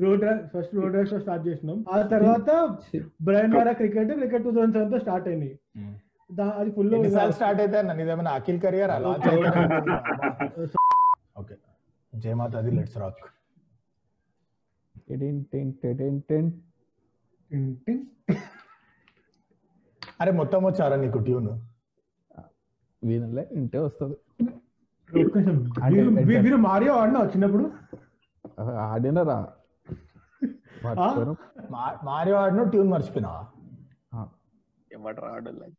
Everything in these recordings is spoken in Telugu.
Road first Road Rash start చేసినాం. ఆ తర్వాత బ్రైన్ వారా క్రికెట్ క్రికెట్ టూ థౌసండ్ సెవెన్తో స్టార్ట్ అయింది. అది ఫుల్ స్టార్ట్ అయితే నన్ను ఇదేమైనా అఖిల్ కెరియర్ అలా ఓకే. జయమాత అది లెట్స్ రాక్. అరే మొత్తం వచ్చారా నీకు ట్యూన్ వినలే ఇంటే వస్తుంది. మీరు మారియో ఆడినా చిన్నప్పుడు? ఆడినరా? ఆడిన ట్యూన్ మర్చిపోయినా ఆ. ఎవడు రాడు like.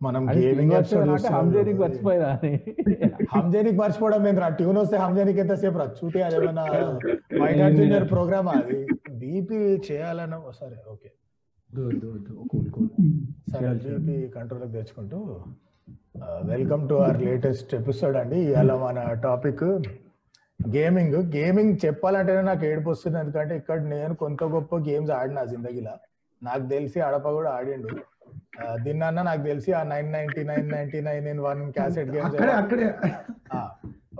మనం గేమింగ్ team వచ్చేది నాకు హంజేరికి మర్చిపోయినా హంజేనికి మర్చిపోవడం ఏంటి రా ట్యూన్ వస్తే హంజేనికి ఎంతసేపు రా? అదేమన్నా వైట్ హార్ట్ జూనియర్ ప్రోగ్రామ్ అది? బీపీ చేయాలన్న సరే ఓకే సరే బీపీ కంట్రోల్కి తెచ్చుకుంటూ welcome to our latest episode అండి. ఇవాళ మన టాపిక్ గేమింగ్ గేమింగ్ చెప్పాలంటేనే నాకు ఏడుపు వస్తుంది. ఎందుకంటే ఇక్కడ నేను కొంత గొప్ప గేమ్స్ ఆడినా జిందగీలా. నాకు తెలిసి అడప కూడా ఆడిండు. దీన్నన్నా నాకు తెలిసి ఆ nine ninety nine ninety nine in one cassette games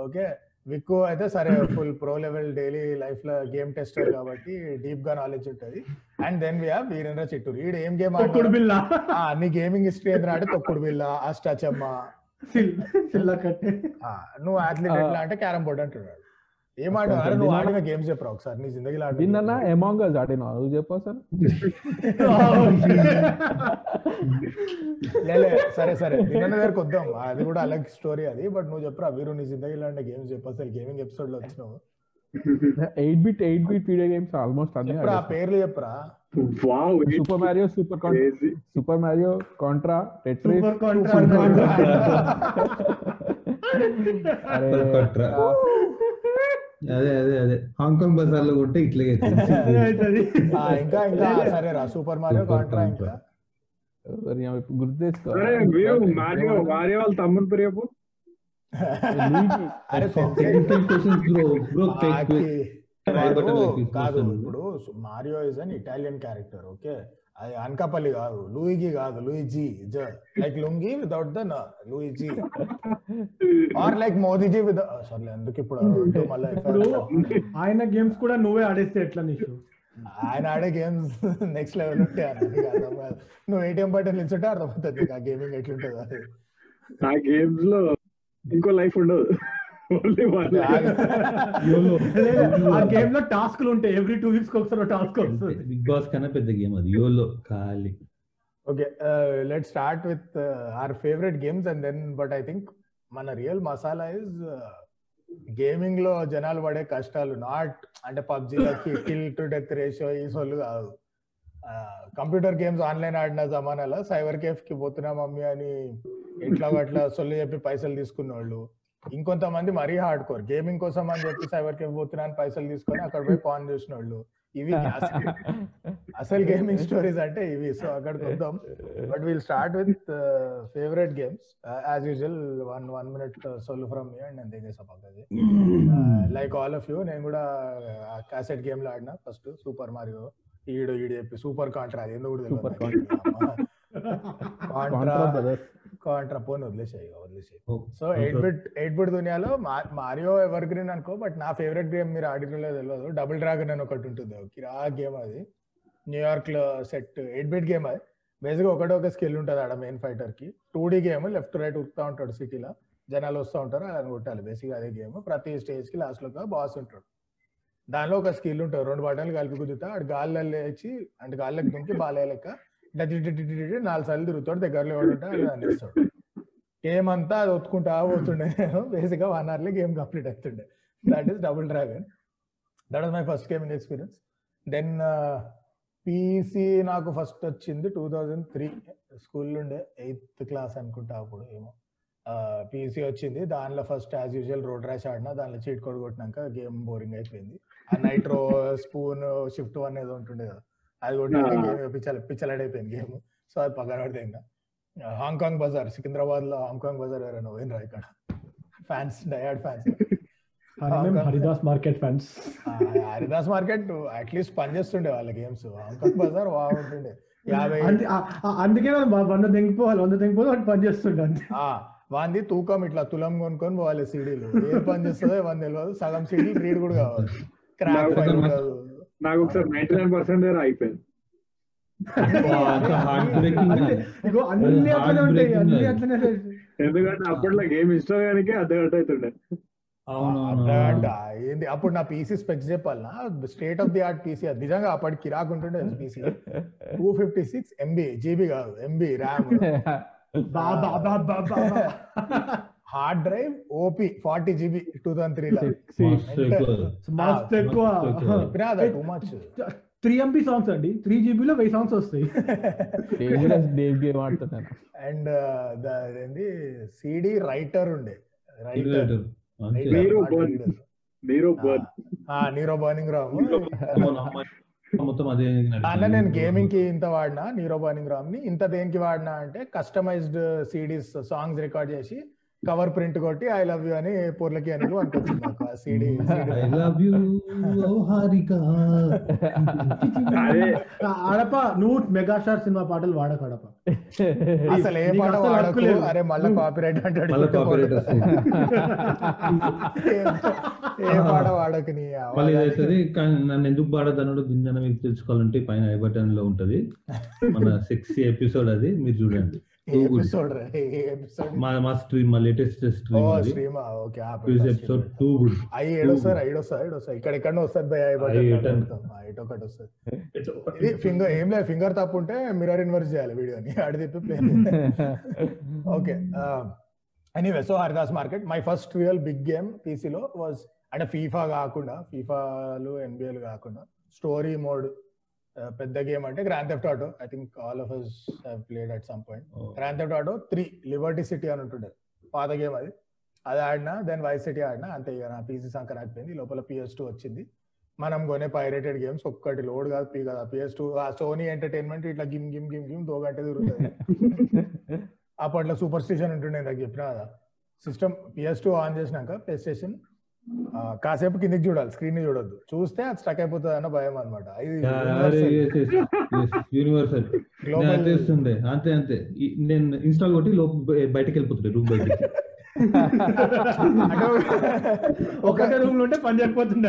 okay. Vikku అయితే సరే ఫుల్ ప్రో లెవెల్ డైలీ లైఫ్లో గేమ్ టెస్టర్ కాబట్టి డీప్గా నాలెడ్జ్ ఉంటది. And then we have Virendra Chittoor. ఈడు ఏం గేమ్ బిల్ల. నీ గేమింగ్ హిస్టరీ ఏంటంటే అంటే తొక్కుడు బిల్ల అష్టాచమ్మ నువ్వు అథ్లెట్ ఎట్లా అంటే క్యారమ్ బోర్డ్ అంటున్నాడు. ఏం ఆడినా అరే నువ్వు ఆడిన గేమ్స్ చెప్పరా ఒకసారి? నీ జిందగీలో దీన్నన్నా ఆడిన ఎమాంగ్ అస్ ఆడినా నువ్వు చెప్పు అసలు లేలే సరే సరే. నిన్న దగ్గరకు వద్దాం. అది కూడా అలాగే స్టోరీ అది. బట్ నువ్వు చెప్పరా వీరు నీ జిందగీలో ఆడిన గేమ్స్ చెప్పు. అసలు గేమింగ్ ఎపిసోడ్లో వచ్చినావు. Eight bit eight bit video games almost అన్ని చెప్పరా ఆ పేర్లు చెప్పరా? Wow Super Mario super crazy. Super Mario Contra Tetris Super Contra అరే Contra. అదే అదే అదే హాంకాంగ్ బజార్లో కొట్టే ఇట్లాగే అవుతుంది ఆ, ఇంకా ఇంకా సరే రా సూపర్ మారియో Super కాంట్రా ఇంకా Contra. గుర్తు తెచ్చుకో అరే వీరు మారియో మారియో వాళ్ళ తమ్ముని పేరు చెప్పు అరే Technical questions, bro. Bro, fake ఆకి- quiz. వాడు భయపడ్డ quiz కాదు question. ఇప్పుడు Mario is an Italian character okay అది అనకాపల్లి కాదు లూయిగి కాదు Luigi like lungi without the Luigi or like Modiji with సర్లే ఎందుకు ఇప్పుడు మళ్ళీ ఆయన గేమ్స్ కూడా నువ్వే ఆడేస్తే ఎట్లా నీకు? ఆయన ఆడే గేమ్స్ నెక్స్ట్ లెవెల్ అర్థం కాదు. నువ్వు ఏటీఎం బటన్ ఇచ్చుంటే అర్థమవుతుంది ఆ గేమింగ్ ఎట్లుంటుంది అది. ఆ గేమ్స్లో ఇంకో లైఫ్ ఉండదు. ఆ గేమ్లో టాస్క్లు ఉంటాయి. ఎవ్రీ టూ వీక్స్ ఒకసారి టాస్క్ వస్తుంది. బిగ్ బాస్ కన్నా పెద్ద గేమ్ అది. యోలో ఖాళీ okay let start with our favourite games and then but I think మన రియల్ మసాలా ఇస్ గేమింగ్లో జనాలు పడే కష్టాలు. నాట్ అంటే పబ్జీలకి కిల్ టు డెత్ రేషియో ఈ సొల్లు కాదు. కంప్యూటర్ గేమ్స్ ఆన్లైన్ ఆడిన జమానాలో సైబర్ కేఫ్కి పోతున్నా మమ్మీ అని ఎట్లా అట్లా సొల్లు చెప్పి పైసలు తీసుకున్న వాళ్ళు ఇంకొంతమంది మరీ హార్డ్ కోర్ గేమింగ్ కోసం అని చెప్పి సైబర్ కేఫ్ పోతున్నా అని పైసలు తీసుకొని అక్కడ పోయి పాన్ చేసిన వాళ్ళు ఇవి అసలు- గేమింగ్ స్టోరీస్ అంటే ఇవి. సో అక్కడికి వద్దాం. But will start with favourite games. As usual one one minute soul from me and నేను దిగేసా పక్కది లైక్ ఆల్ ఆఫ్ యూ. నేను కూడా క్యాసెట్ గేమ్లో ఆడినా ఫస్ట్. Super Mario. ఈడు ఈడు చెప్పి సూపర్ కాంట్రా. అది ఎందుకు కూడా Super కాంట్రా పోని వదిలేసాయి. వదిలేసాయి so eight bit eight bit దునియాలో Mario evergreen అనుకో బట్ నా ఫేవరెట్ గేమ్ మీరు ఆడినలో తెలియదు డబుల్ డ్రాగన్ అని ఒకటి ఉంటుంది. ఆ గేమ్ అది. న్యూయార్క్లో సెట్ ఎయిట్ బిట్ గేమ్ అది. బేసిక్ ఒకటే ఒక స్కిల్ ఉంటుంది ఆడ main ఫైటర్కి. Two D game left right ఉరుకుతా ఉంటాడు సిటీలో. జనాలు వస్తూ ఉంటారు అలా కొట్టాలి. బేసిక్ అదే గేమ్. ప్రతి స్టేజ్కి లాస్ట్లో బాస్ ఉంటాడు. దానిలో ఒక స్కిల్ ఉంటుంది. రెండు బటన్లు కలిపి కుదురుతా ఆడు గాల్లో లేచి అంటే గాల్లోకి దుంకి బాలే లెక్క టి టి నాలుగు సార్లు తిరుగుతాడు దగ్గరలో ఎవడు గేమ్ అంతా అది ఒత్తుకుంటా పోతుండే నేను. బేసిక్గా వన్ అవర్లీ గేమ్ కంప్లీట్ అవుతుండే that is Double Dragon that was my first gaming experience then PC నాకు ఫస్ట్ వచ్చింది టూ థౌజండ్ త్రీ స్కూల్ ఉండే ఎయిత్ క్లాస్ అనుకుంటా అప్పుడు ఏమో. పీసీ వచ్చింది. దానిలో first as usual Road Rash ఆడినా దానిలో చీట్ కోడ్ కొట్టినాక గేమ్ బోరింగ్ అయిపోయింది. ఆ నైట్ రో స్పూన్ షిఫ్ట్ అనేది ఉంటుండే కదా. అది గేమ్ పిచ్చల పిచ్చలాడైపోయింది గేమ్. సో అది పక్కన పడితే ఇంకా. హాంకాంగ్ బజార్ సికింద్రాబాద్లో హాంకాంగ్ బజార్ ఎవరైనా పోయినరా ఇక్కడ? Fans డయాడ్ fans. Haridas market fans. Haridas market at least పని చేస్తుండే వాళ్ళ గేమ్స్. హాంకాంగ్ బజార్ బాగుంటుండే యాభై అందుకే వంద తెంగిపోవాలి వంద తెంగిపోతే వాడు పని చేస్తుండే వాంది తూకం ఇట్లా తులం కొనుక్కొని పోవాలి సీడీలు. ఏ పని చేస్తుందో వంద తెలియదు సగం సీడీలు రీడ్ కూడా కావాలి. క్రాక్ ఉండదు. నాకు ఒకసారి నైన్టీ నైన్ పర్సెంట్ దగ్గర అయిపోయింది ఎందుకంటే అప్పట్లో గేమ్ ఇష్టం కానీ అర్ధ గంట అవుతుండే ఏంది? అప్పుడు నా PC specs చెప్పాలనా? State of the art PC అది. నిజంగా అప్పటికి కిరాక్ ఉంటుండే PC two fifty six MB GB కాదు ఎంబీ ర్యామ్ బాబా బాబా బాబా hard drive OP forty GB two thousand three two much three MB songs అండి. త్రీ జీబీలో వెయ్యి సాంగ్స్ వస్తాయి. అండ్ ఏంది సిడి రైటర్ ఉండే. రైటర్ నీరో బర్నింగ్ రామ్ అన్న నేను గేమింగ్కి ఇంత వాడినా నీరో బర్నింగ్ రామ్ని. ఇంత దేనికి వాడినా అంటే కస్టమైజ్డ్ సిడీస్ సాంగ్స్ రికార్డ్ చేసి కవర్ ప్రింట్ కొట్టి ఐ లవ్ యూ అని పూర్లకి అని అనుకొచ్చింది నాకు ఆ CD I love you Harika అదే ఆడప నువ్వు మెగాస్టార్ సినిమా పాటలు వాడక ఆడప. అసలు ఏ పాట వాడకు. అరే మళ్ళీ కాపీరైట్ అంటాడు మళ్ళీ కాపీరైట్ వస్తుంది. ఏ- పాట వాడకు నీ మళ్ళీ ఇదైతుంది కానీ నన్ను ఎందుకు పాడదన్నాడు దీన్ని మీకు తెలుసుకోవాలంటే పైన ఐ బటన్లో ఉంటది. మన సెక్సీ ఎపిసోడ్ అది మీరు చూడండి. Episode episode? మా మా స్ట్రీమ్ మా లేటెస్ట్ ఓ స్ట్రీమ్ అది శ్రీమా ఓకే ఎపిసోడ్ గుడ్ అవి ఏడొస్తారు ఐడొస్తారు ఐడొస్తారు ఇక్కడ ఎక్కడ వస్తుంది భయ ఐ ఎటన్. ఇటు ఒకటి వస్తుంది. ఇది ఫింగర్ ఏం లేదు ఫింగర్ తప్పు ఉంటే మిర్రర్ ఇన్వర్స్ చేయాలి వీడియోని. అడి తిప్పి play okay anyway so Haridas market my first real big game పీసీలో was అంటే ఫీఫా కాకుండా ఫీఫాలు ఎన్బిఎల్ కాకుండా స్టోరీ మోడ్ పెద్ద గేమ్ అంటే Grand Theft Auto I think all of us have played at some point Grand Theft Auto three Liberty City అని ఉంటుండే. పాత గేమ్ అది. అది ఆడినా దెన్ వైస్ సిటీ ఆడినా అంతే ఇక నా పీసీ సంకర్ అయిపోయింది లోపల పిఎస్ టూ వచ్చింది. మనం కొనే పైరేటెడ్ గేమ్స్ ఒక్కటి లోడ్ కాదు పీ కదా. పిఎస్ టూ ఆ సోనీ ఎంటర్టైన్మెంట్ ఇట్లా గిమ్ గిమ్ గిమ్ గిమ్ దో గంట తిరుగుతుంది. అప్పట్లో సూపర్ స్టేషన్ ఉంటుండే నాకు చెప్పిన కదా. సిస్టమ్ పిఎస్ టూ ఆన్ చేసినాక ప్లే స్టేషన్ కాసేపు కిందికి చూడాలి స్క్రీన్ని చూడొద్దు. చూస్తే అది స్టక్ అయిపోతుంది అన్న భయం అనమాట యూనివర్సల్ అంతే అంతే. నేను ఇన్స్టాల్ కొట్టి లోపు బయటకి వెళ్ళిపోతుండే రూమ్ బయటికి. ఒకటే రూమ్లో ఉంటే పని చేయకపోతుండే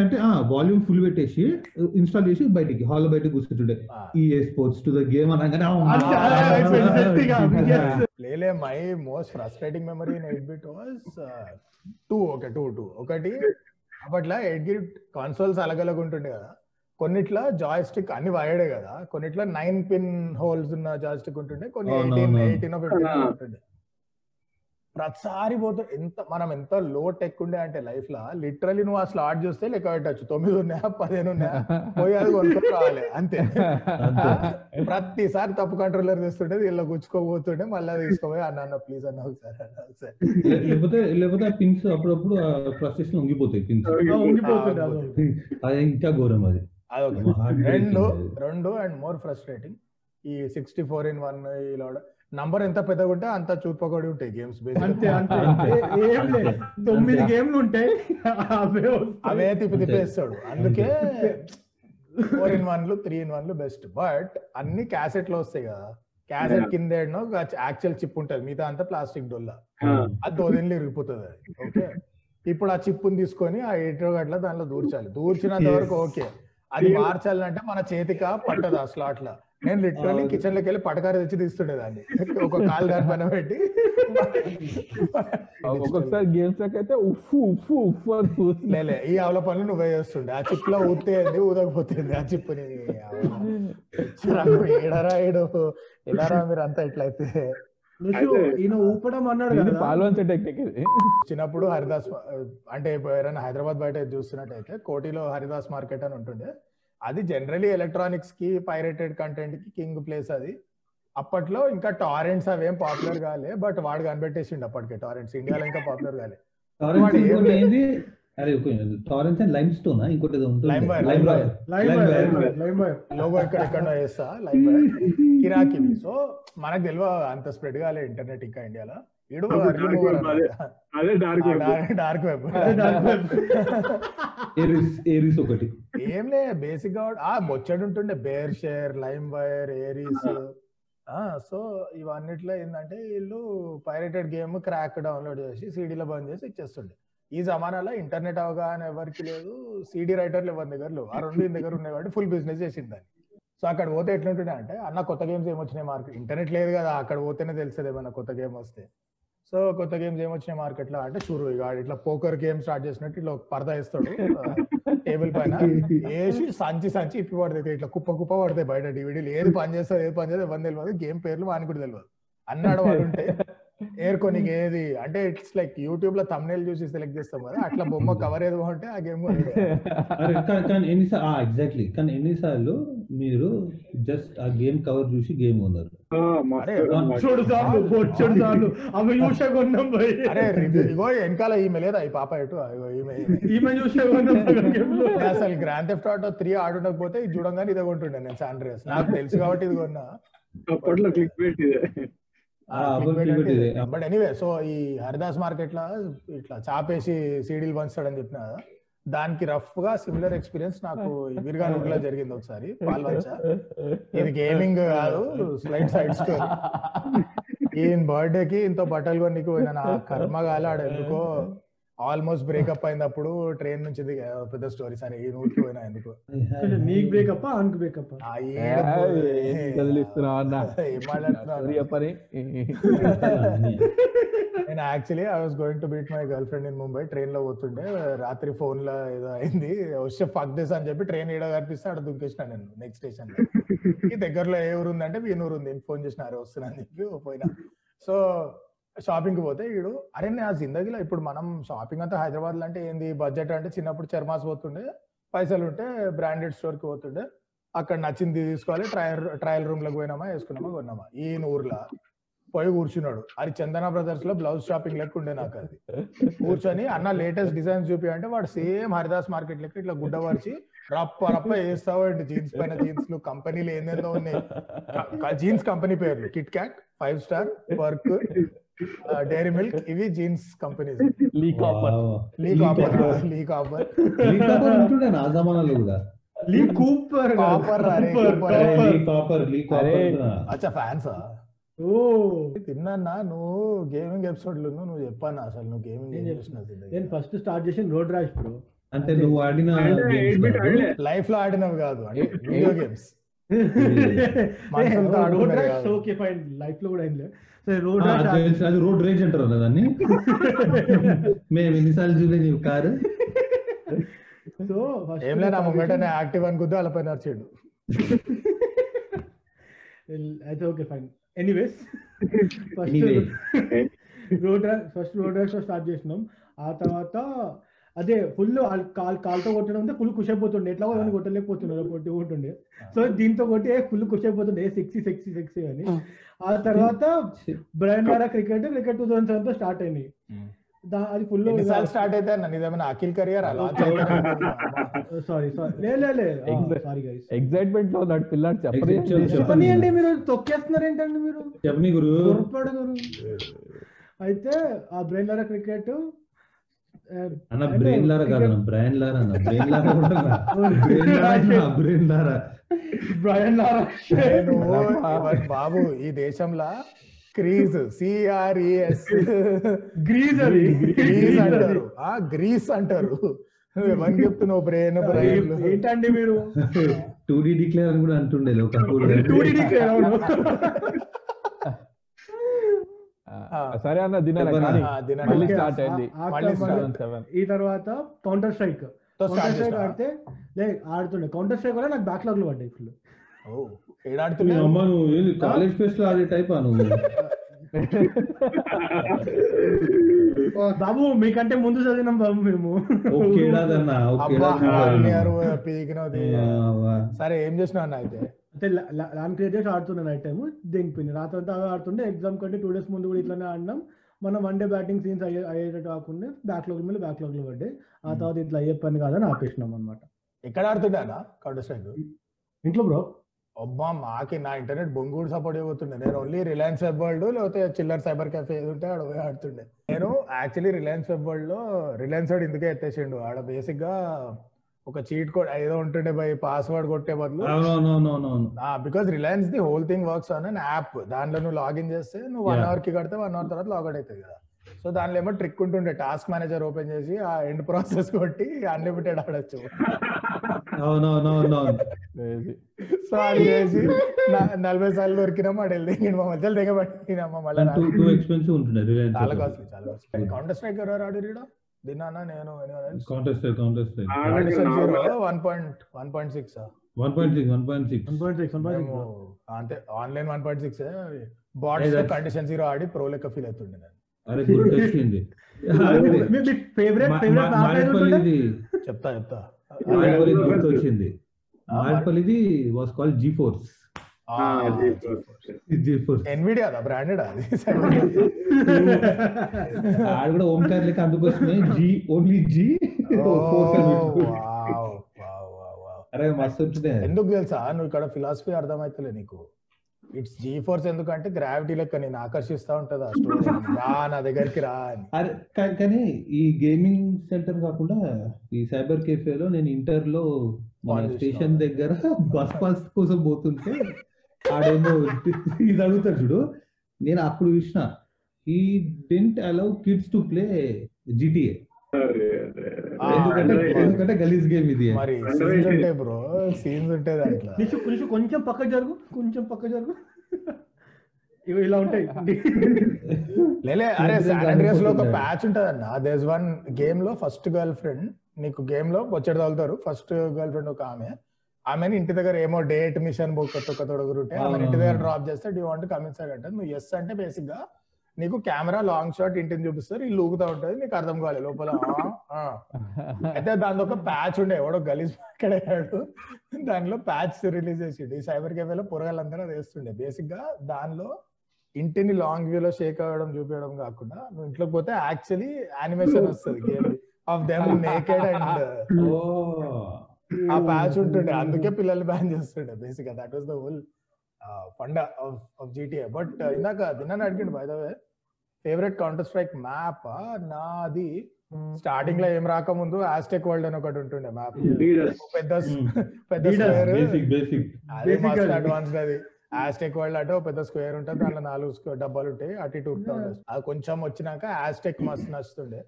అంటే వాల్యూమ్ ఫుల్ పెట్టేసి ఇన్స్టాల్ చేసి బయటికి హాల్ బయటకి కూర్చుంటుండే. ఈ స్పోర్ట్స్ టు ద గేమ్ అనగానే my most frustrating memory in eight bit was two okay two two ఒకటి అప్పట్లో ఎయిట్ బిట్ కాన్సోల్స్ అలగలగా ఉంటుండే కదా. కొన్నిట్లో జాయ్ స్టిక్ అన్ని వైడే కదా. కొన్నిట్లో నైన్ పిన్ హోల్స్ ఉన్న జాయ్ స్టిక్ ఉంటుండే. కొన్ని ఎయిటీన్. Eighteen fifteen. ఉంటుండే. ప్రతిసారి పోతే ఎంత మనం ఎంత లో టెక్ ఉండే అంటే లైఫ్లో లిటరలీ నువ్వు ఆ స్లాట్ చూస్తే లెక్క పెట్టచ్చు. తొమ్మిది ఉన్నాయా పదిహేను ఉన్నాయా పోయి అది కొనుక్కొని రావాలి. అంతే. అంతే. ప్రతిసారి తప్పు కంట్రోలర్ తెస్తుంటే వీళ్ళు గుచ్చుకోబోతుంటే మళ్ళీ తీసుకోపోయి అన్న అన్న ప్లీజ్ అన్న ఒకసారి అన్న ఒకసారి. లేకపోతే లేకపోతే ఆ పిన్స్ అప్పుడప్పుడు ఫ్రస్ట్రేషన్ ఉంగిపోతాయి పిన్స్ అది. అది ఇంకా ఘోరం అది. అదొక రెండు. రెండు అండ్ మోర్ ఫ్రస్ట్రేటింగ్ ఈ సిక్స్టీ ఫోర్ ఇన్ వన్ ఇలా నంబర్ ఎంత పెద్దగా ఉంటే అంత చూపకొడి ఉంటాయి గేమ్స్ అంతే అంతే అంతే. ఏ- ఏం లేదు. తొమ్మిది గేమ్లు ఉంటాయి. అవే తిప్పి. తిప్పేస్తాడు. అందుకే ఫోర్ ఇన్ వన్లు త్రీ ఇన్ వన్లు బెస్ట్ బట్ అన్ని క్యాసెట్లో వస్తాయి కదా. క్యాసెట్. కింద యాక్చువల్ చిప్ ఉంటుంది. మిగతా అంతా ప్లాస్టిక్ డొల్లా. ఆ, అది దోదిన్లు ఇరిగిపోతుంది అది. ఓకే ఇప్పుడు ఆ చిప్పుని తీసుకొని ఆ ఎయిటర్ గట్ల దాంట్లో దూర్చాలి. దూర్చినంత వరకు ఓకే అది మార్చాలంటే మన చేతిక పట్టదు ఆ స్లాట్ లా. నేను లిటరల్లీ. కిచెన్లోకి వెళ్ళి పటకారి తెచ్చి తీస్తుండే దాన్ని ఒక కాలు దాని పైన పెట్టి. ఒక్కొక్కసారి గేమ్స్ అయితే ఉఫ్ఫు ఉఫ్ఫు ఉఫ్ఫు అని లేలే ఈ ఆవుల పనులు నువ్వే చేస్తుండే. ఆ చిప్లో ఊతేంది ఊదకపోతుంది ఆ చిప్పుని ఏడరా ఏడు. ఎలారా మీరు అంతా ఎట్లయితే ఈయన ఊపడం అన్నాడు కదా. పాల్వంచే టెక్నిక్ ఇది చిన్నప్పుడు హరిదాస్ అంటే ఎవరైనా హైదరాబాద్ బయట చూస్తున్నట్టయితే కోటిలో హరిదాస్ మార్కెట్ అని ఉంటుండే. అది జనరలీ ఎలక్ట్రానిక్స్కి పైరేటెడ్ కంటెంట్కి కింగ్ ప్లేస్ అది. అప్పట్లో ఇంకా టారెంట్స్ అవేం పాపులర్ కాలే బట్ వాడు కనిపెట్టేసిండు అప్పటికే. టారెంట్స్ ఇండియాలో ఇంకా పాపులర్ కాలే. అరే టారెన్స్ అండ్ లైమ్ స్టోన్ ఇంకోటి ఏదో ఉంటుంది. Wire, wire, wire. లోగో ఎక్కడ ఎక్కడో వేస్తా. కిరాకి సో మనకు తెలియదు అంత స్ప్రెడ్ కాలే ఇంటర్నెట్ ఇంకా ఇండియాలో డార్క్ వెబ్. ఏరిస్ ఒకటి. ఏం లే బేసిక్గా ఆ బొచ్చడు ఉంటుండే BearShare LimeWire Ares so ఇవన్నిట్లో ఏంటంటే వీళ్ళు పైరేటెడ్ గేమ్ క్రాక్ డౌన్లోడ్ చేసి సిడీలో బంద్ చేసి ఇచ్చేస్తుండే. ఈ జమానాలో ఇంటర్నెట్ అవగాహన ఎవరికి లేదు సిడి రైటర్లు ఎవరి దగ్గర లేవు. ఆ రెండు దగ్గర ఉన్నాయి కాబట్టి ఫుల్ బిజినెస్ చేసింది దాన్ని. సో అక్కడ పోతే ఎట్లుంటుండే అంటే అన్న కొత్త గేమ్స్ ఏమొచ్చినాయి మార్కెట్. ఇంటర్నెట్ లేదు కదా అక్కడ పోతేనే తెలుస్తుంది ఏమన్నా కొత్త గేమ్ వస్తే. సో కొత్త గేమ్స్ ఏమొచ్చినాయి మార్కెట్లో అంటే చూరు ఇక ఇట్లా పోకర్ గేమ్ స్టార్ట్ చేసినట్టు ఇట్లా ఒక పరదా ఇస్తాడు టేబుల్ పైన. వేసి సంచి సంచి ఇప్పి పడతాయి. ఇట్లా కుప్ప కుప్ప పడతాయి బయట డివిడీలు ఏది పని చేస్తారు ఏది పని చేస్తారు ఇవన్నీ తెలియదు గేమ్ పేర్లు వాని కూడా తెలియదు అన్నాడు వాళ్ళు ఉంటే ఏర్కొని ఏది అంటే ఇట్స్ లైక్ యూట్యూబ్లో తమ్నేల్ చూసి సెలెక్ట్ చేస్తాం కదా అట్లా బొమ్మ కవర్ ఏది బాగుంటే ఆ గేమ్ ఎన్నిసార్లు ఎగ్జాక్ట్లీ కానీ ఎన్నిసార్లు మీరు జస్ట్ ఆ గేమ్ కవర్ చూసి గేమ్. చూడు చూడు చూసే కొన్నాం ఇగో వెనకాల ఈమె లేదా? ఈ పాప ఎటు? ఇగో ఈమె ఈమె. చూసే కొన్నాం అసలు గ్రాండ్ థెఫ్ట్ ఆటో త్రీ ఆడుండకపోతే ఇది చూడంగానే ఇదే కొంటుండే నేను సాండ్రియస్ నాకు తెలుసు కాబట్టి ఇది కొన్నా. అప్పట్లో క్లిక్ పెట్టి. బట్ ఎనీవే సో ఈ హరిదాస్ మార్కెట్లో ఇట్లా చాపేసి సీడీలు పంచుతాడని చెప్పిన కదా? దానికి రఫ్గా సిమిలర్ ఎక్స్పీరియన్స్ నాకు విర్గానూర్లో జరిగింది ఒకసారి పాల్వంచ. ఇది గేమింగ్ కాదు స్లైడ్ సైడ్ స్టోరీ ఈయన బర్త్డే కి ఇంత బట్టలు కొనికి పోయినా నా కర్మ కాలాడు ఎందుకో ఆల్మోస్ట్ బ్రేకప్ అయినప్పుడు ట్రైన్ నుంచి పెద్ద స్టోరీ సరే ఈ ఊరికి పోయినా ఎందుకు? నీకు బ్రేకప్ ఆన్కి బ్రేకప్ నేను actually I was going to meet my girlfriend in Mumbai ట్రైన్లో పోతుండే రాత్రి ఫోన్లో ఏదో అయింది. వచ్చే ఫక్ దిస్ అని చెప్పి ట్రైన్ ఏడో కనిపిస్తే అక్కడ దుంకేసిన నేను నెక్స్ట్ స్టేషన్లో. ఈ దగ్గరలో ఏ ఊరు ఉందంటే వీనూరు ఉంది. ఫోన్ చేసిన అరే వస్తున్నా అని చెప్పి పోయినా. సో షాపింగ్కి పోతే వీడు అరే నా జిందగీలో ఇప్పుడు మనం షాపింగ్ అంతా హైదరాబాద్లో అంటే ఏంది? బడ్జెట్ అంటే చిన్నప్పుడు చర్మాస్ పోతుండే పైసలు ఉంటే బ్రాండెడ్ స్టోర్కి పోతుండే. అక్కడ నచ్చింది తీసుకోవాలి ట్రయల్ ట్రయల్ రూమ్లోకి పోయినామా వేసుకున్నామా కొన్నామా. ఈ ఊర్లో పోయి కూర్చున్నాడు. అది చందన బ్రదర్స్లో బ్లౌజ్ షాపింగ్ లెక్క ఉండే నాకు అది. కూర్చొని అన్న లేటెస్ట్ డిజైన్స్ చూపి అంటే వాడు సేమ్ హరిదాస్ మార్కెట్ లెక్క ఇట్లా గుడ్డ పరిచి రప్ప రప్ప వేస్తావు అంటే జీన్స్ పైన జీన్స్లు కంపెనీలు ఏందేందో ఉన్నాయి. జీన్స్ కంపెనీ పేర్లు. KitKat five star work Dairy Milk ఇవి jeans companies leak offer Wow. Lee Copper Lee Copper Lee Copper ఉంటుండే నా జమానాలో కూడా. లీ కూపర్ కాపర్ అరే కాపర్ అరే, లీ కాపర్ లీ అరే. కాపర్ అచ్చా ఫ్యాన్సా ఓ. తిన్నా నువ్వు గేమింగ్ ఎపిసోడ్లు నువ్వు చెప్పాను అసలు? నువ్వు గేమింగ్ ఏం నేను చేసినావు నేను ఫస్ట్ స్టార్ట్ చేసిన రోడ్ ర్యాష్ బ్రో అంటే నువ్వు ఆడిన లైఫ్లో ఆడినవి కాదు అంటే వీడియో గేమ్స్. ఓకే ఫైన్ లైఫ్లో కూడా రోడ్ ఆ, అది రోడ్ రేంజ్ అంటారు దాన్ని. మేము ఎన్నిసార్లు చూడలేదు నీవు కారు. సో ఫస్ట్ ఏం లేదు నా ముంగటనే యాక్టివ్ అనుకుంటే వాళ్ళపై నడిచాడు అయితే okay fine anyways first Anyway. Road first Road Rash start చేసినాం. ఆ తర్వాత అదే ఫుల్ కాల్ కాల్తో కొట్టడం అంటే ఫుల్ ఖుషి అయిపోతుండే. ఎట్లా కూడా కొట్టలేకపోతున్నారు కొట్టి ఉంటుండే సో దీంతో కొట్టి ఫుల్ ఖుషి అయిపోతుండే. సెక్సీ సెక్సీ సెక్సీ అని. ఆ. తర్వాత బ్రైన్ ద్వారా క్రికెట్ క్రికెట్ టూ థౌసండ్ సెవెన్తో స్టార్ట్ అయింది. అది ఫుల్ స్టార్ట్ అయితే నీదేమైనా అఖిల్ కెరియర్ అలా? సారీ సారీ లే లే లే. Exact- సారీ గైస్ ఎగ్జైట్మెంట్లో ఉన్నాడు పిల్లాడు. చెప్పని అండి మీరు తొక్కేస్తున్నారు ఏంటండి మీరు? చెప్పని గురు. అయితే ఆ బ్రెయిన్ లారా క్రికెట్ అన్న బ్రెయిన్ లారా కాదు అన్న బ్రెయిన్ లారా అన్న బ్రెయిన్ లారా కూడా Brian Lara Brian Lara. Brian Lara నేను ఇవన్ బాబు ఈ దేశంలో crease C R E S grease అది. గ్రీస్ అంటారు. ఆ గ్రీస్ అంటారు. ఎవరికి చెప్తున్నావు బ్రెయిన్ బ్రెయిన్? ఏంటండి మీరు? టూ డి డిక్లేర్ అని కూడా అంటుండే టూ అవును. సరే అన్న. మళ్ళీ స్టార్ట్ అయింది. ఈ తర్వాత కౌంటర్ స్ట్రైక్ కౌంటర్ స్ట్రైక్? ఆడితే లే ఆడుతుండే. కౌంటర్ స్ట్రైక్ వల్ల నాకు బ్యాక్లాగ్లో పడ్డాయి ఫుల్ ఓ, మీ ఏడాడుతున్నావు అమ్మ నువ్వు కాలేజ్ ఫెస్ట్లో ఆడే టైప్ నువ్వు? బాబు మీకంటే ముందు చదివినాం బాబు మేము. సరే ఏం చేసినావు అన్న అయితే? అంటే లాన్ క్రియేట్ చేసి ఆడుతున్నా నైట్ టైం దింపింది రాత్రి అంతా ఆడుతుండే. ఎగ్జామ్ కంటే టూ డేస్ ముందు కూడా ఇట్లానే ఆడినాం. మనం వన్ డే బ్యాటింగ్ సీన్స్ అయ్యే అయ్యేటట్టు కాకుండా బ్యాక్లాగ్ మీద బ్యాక్లాగ్లో పడ్డాయి. ఆ తర్వాత ఇట్లా అయ్యే పని కాదని ఆపేసినాం అనమాట ఎక్కడ ఆడుతుండే కౌంటర్ స్ట్రైక్ ఇంట్లో బ్రో అబ్బా మాకి నా ఇంటర్నెట్ బొంగుడు సపోర్ట్ అయిపోతుండే నేను ఓన్లీ రిలయన్స్ వెబ్ వరల్డ్ లేకపోతే చిల్లర్ సైబర్ క్యాఫే ఏది ఉంటే ఆడ పోయి ఆడుతుండే. నేను యాక్చువల్లీ రిలయన్స్ వెబ్ వరల్డ్లో రిలయన్స్ వాడు ఇందుకే ఎత్తేసిండు. ఆడ బేసిక్గా ఒక చీట్ కోడ్ ఏదో ఉంటుండే బై పాస్వర్డ్ కొట్టే బదులు. Because Reliance the whole thing works on an app దాంట్లో నువ్వు లాగిన్ చేస్తే నువ్వు వన్. అవర్కి కడితే వన్ అవర్ తర్వాత లాగౌట్ అవుతుంది కదా. సో దానిలో ఏమో ట్రిక్ ఉంటుండే. టాస్క్ మేనేజర్ ఓపెన్ చేసి ఆ ఎండ్ ప్రాసెస్ కొట్టి అన్లిమిటెడ్ ఆడొచ్చు. సో అది చేసి నలభై సార్లు దొరికినాం ఆడు వెళ్ళి నేను మా మధ్యలో రిలయన్స్ చాలా కాస్ట్లీ చాలా కాస్ట్లీ కౌంటర్ స్ట్రైక్ ఎవరు ఆడిరు దిన్నానా నేను కౌంటర్ స్ట్రైక్ కౌంటర్ స్ట్రైక్ ఆడకి normal. One point one point six one point six one point six. One point six one point మేము అంతే online one point six bots that's- condition zero Audi pro లెక్క ఫీల్ అవుతుండే నేను. అరే గుర్తొచ్చింది మీ ఫేవరెట్ ఫేవరెట్ మారేపల్లిది చెప్తా చెప్తా. మారేపల్లిది గుర్తొచ్చింది. మారేపల్లిది వాస్ కాల్ జీ ఫోర్స్ ఆ, జీ ఫోర్స్ ఎన్విడియా బ్రాండెడ్ అది ఆడ కూడా ఓంకార్ లెక్క అందుకోసమే జీ ఓన్లీ జీ అరే మస్తు వచ్చిందే ఎందుకు తెలుసా? నువ్వు ఇక్కడ ఫిలాసఫీ అర్థమైతలే నీకు. ఇట్స్ జీ ఫోర్స్ ఎందుకంటే గ్రావిటీ లెక్క నేను ఆకర్షిస్తా ఉంటది ఆ స్టోరీ రా నా దగ్గరికి రా అని. కానీ ఈ గేమింగ్ సెంటర్ కాకుండా ఈ సైబర్ కేఫేలో నేను ఇంటర్లో స్టేషన్? దగ్గర బస్ పాస్ కోసం పోతుంటే ఆడేమో ఇది అడుగుతాడు చూడు. నేను అప్పుడు చూసిన ఈ didn't allow kids to play GTA ఎందుకంటే గలీజ్ గేమ్ ఇది. మరి Underrated. సీన్స్ ఉంటాయి బ్రో సీన్స్ ఉంటాయి దాంట్లో. నిషు కొంచెం కొంచెం పక్క జరుగు కొంచెం పక్క జరుగు. ఇవి ఇలా ఉంటాయి. లేలే అరే ఎందుకంటే శాన్ అండ్రియాస్లో ఒక. ప్యాచ్ ఉంటది అన్న దేస్ వన్ గేమ్లో ఫస్ట్ గర్ల్ ఫ్రెండ్ నీకు గేమ్లో వచ్చేది తగులుతారు. ఫస్ట్ గర్ల్ ఫ్రెండ్ ఒక ఆమె. ఆమెని ఇంటి దగ్గర ఏమో డేట్ మిషన్ ఉంటే ఆమె ఇంటి దగ్గర. డ్రాప్ చేస్తే డ్యూ వాంట్ కమింగ్ సైడ్ అంటే నువ్వు ఎస్ అంటే బేసిక్గా నీకు కెమెరా లాంగ్ షాట్ ఇంటిని చూపిస్తారు ఇల్లు ఊగుతా ఉంటది నీకు అర్థం కావాలి లోపల. అయితే దాంతో ఒక ప్యాచ్ ఉండే ఎవడో గలీజ్ అయ్యాడు దానిలో ప్యాచ్ రిలీజ్ చేసిండు. ఈ సైబర్ కేఫేలో పొరగాళ్ళందరూ అది వేస్తుండే బేసిక్గా దానిలో ఇంటిని లాంగ్ వ్యూ లో షేక్ అవ్వడం చూపించడం కాకుండా నువ్వు ఇంట్లోకి పోతే యాక్చువల్లీ యానిమేషన్ వస్తుంది game of them naked and ఆ ప్యాచ్ ఉంటుండే. అందుకే పిల్లలు బ్యాన్ చేస్తుండే బేసిక్గా that was the whole fun of GTA but ఇందాక దిన్నాను అడిగిండు by the way favourite Counter Strike map నాది స్టార్టింగ్లో ఏం రాకముందు ఆస్టెక్ వరల్డ్ అని ఒకటి ఉంటుండే మ్యాప్ Leaders. పెద్ద Hmm. పెద్ద స్క్వేర్ అదే మస్తు అది. అడ్వాన్స్ అది. ఆస్టెక్ వరల్డ్ అంటే పెద్ద స్క్వేర్ ఉంటుంది. దాంట్లో నాలుగు డబ్బాలు ఉంటాయి. అటు ఇటు అది కొంచెం వచ్చినాక ఆస్టెక్ మస్తు నచ్చుతుండే.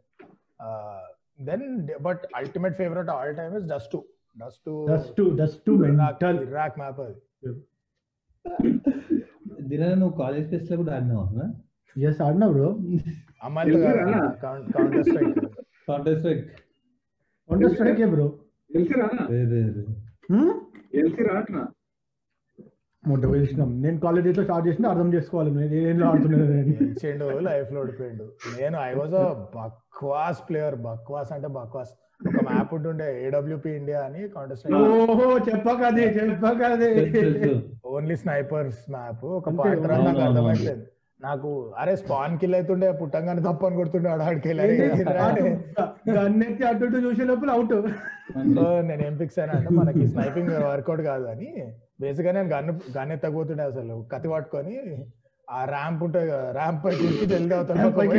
Then but ultimate favourite all time is Dust Dust Dust Dust mental. Iraq map అది. దిన నువ్వు కాలేజ్ ఫెస్ట్లో కూడా ఆడినావు ఎస్ ఆడినా బ్రో అమ్మాయిలతో? Counter Strike. Counter Strike. Counter Strike bro LC రానా ఎల్సి వేసినాం నేను కాలేజ్ డేస్లో స్టార్ట్ చేసిన అర్థం చేసుకోవాలి. నేను ఏం ఆడుతున్నాను అని. లైఫ్లో ఓడిపోయిండు. నేను ఐ వాజ్ బక్వాస్ ప్లేయర్ బక్వాస్ అంటే బక్వాస్. ఒక మ్యాప్ ఉంటుండే ఏడబ్ల్యూపీ ఇండియా అని కౌంటర్ స్ట్రైక్ ఓహో చెప్పకదే చెప్పకదే. ఓన్లీ స్నైపర్స్ మ్యాప్ ఒక అంతే, పాయింట్ నాకు. అర్థమైపోయింది నాకు అరే స్పాన్ కిల్ అవుతుండే పుట్టంగానే తప్పని కొడుతుండే ఆడికి అన్నిటి అటు చూసే లోపల అవుట్ సో నేను ఏం ఫిక్స్ అయినా అంటే మనకి స్నైపింగ్ వర్కౌట్ కాదు అని. బేసిక్గా నేను గన్ గన్ ఎత్తకపోతుండే అసలు. కత్తి పట్టుకొని ఆ ర్యాంప్ ఉంటుంది కదా ర్యాంప్ పై ఎక్కి జల్దీ పైకి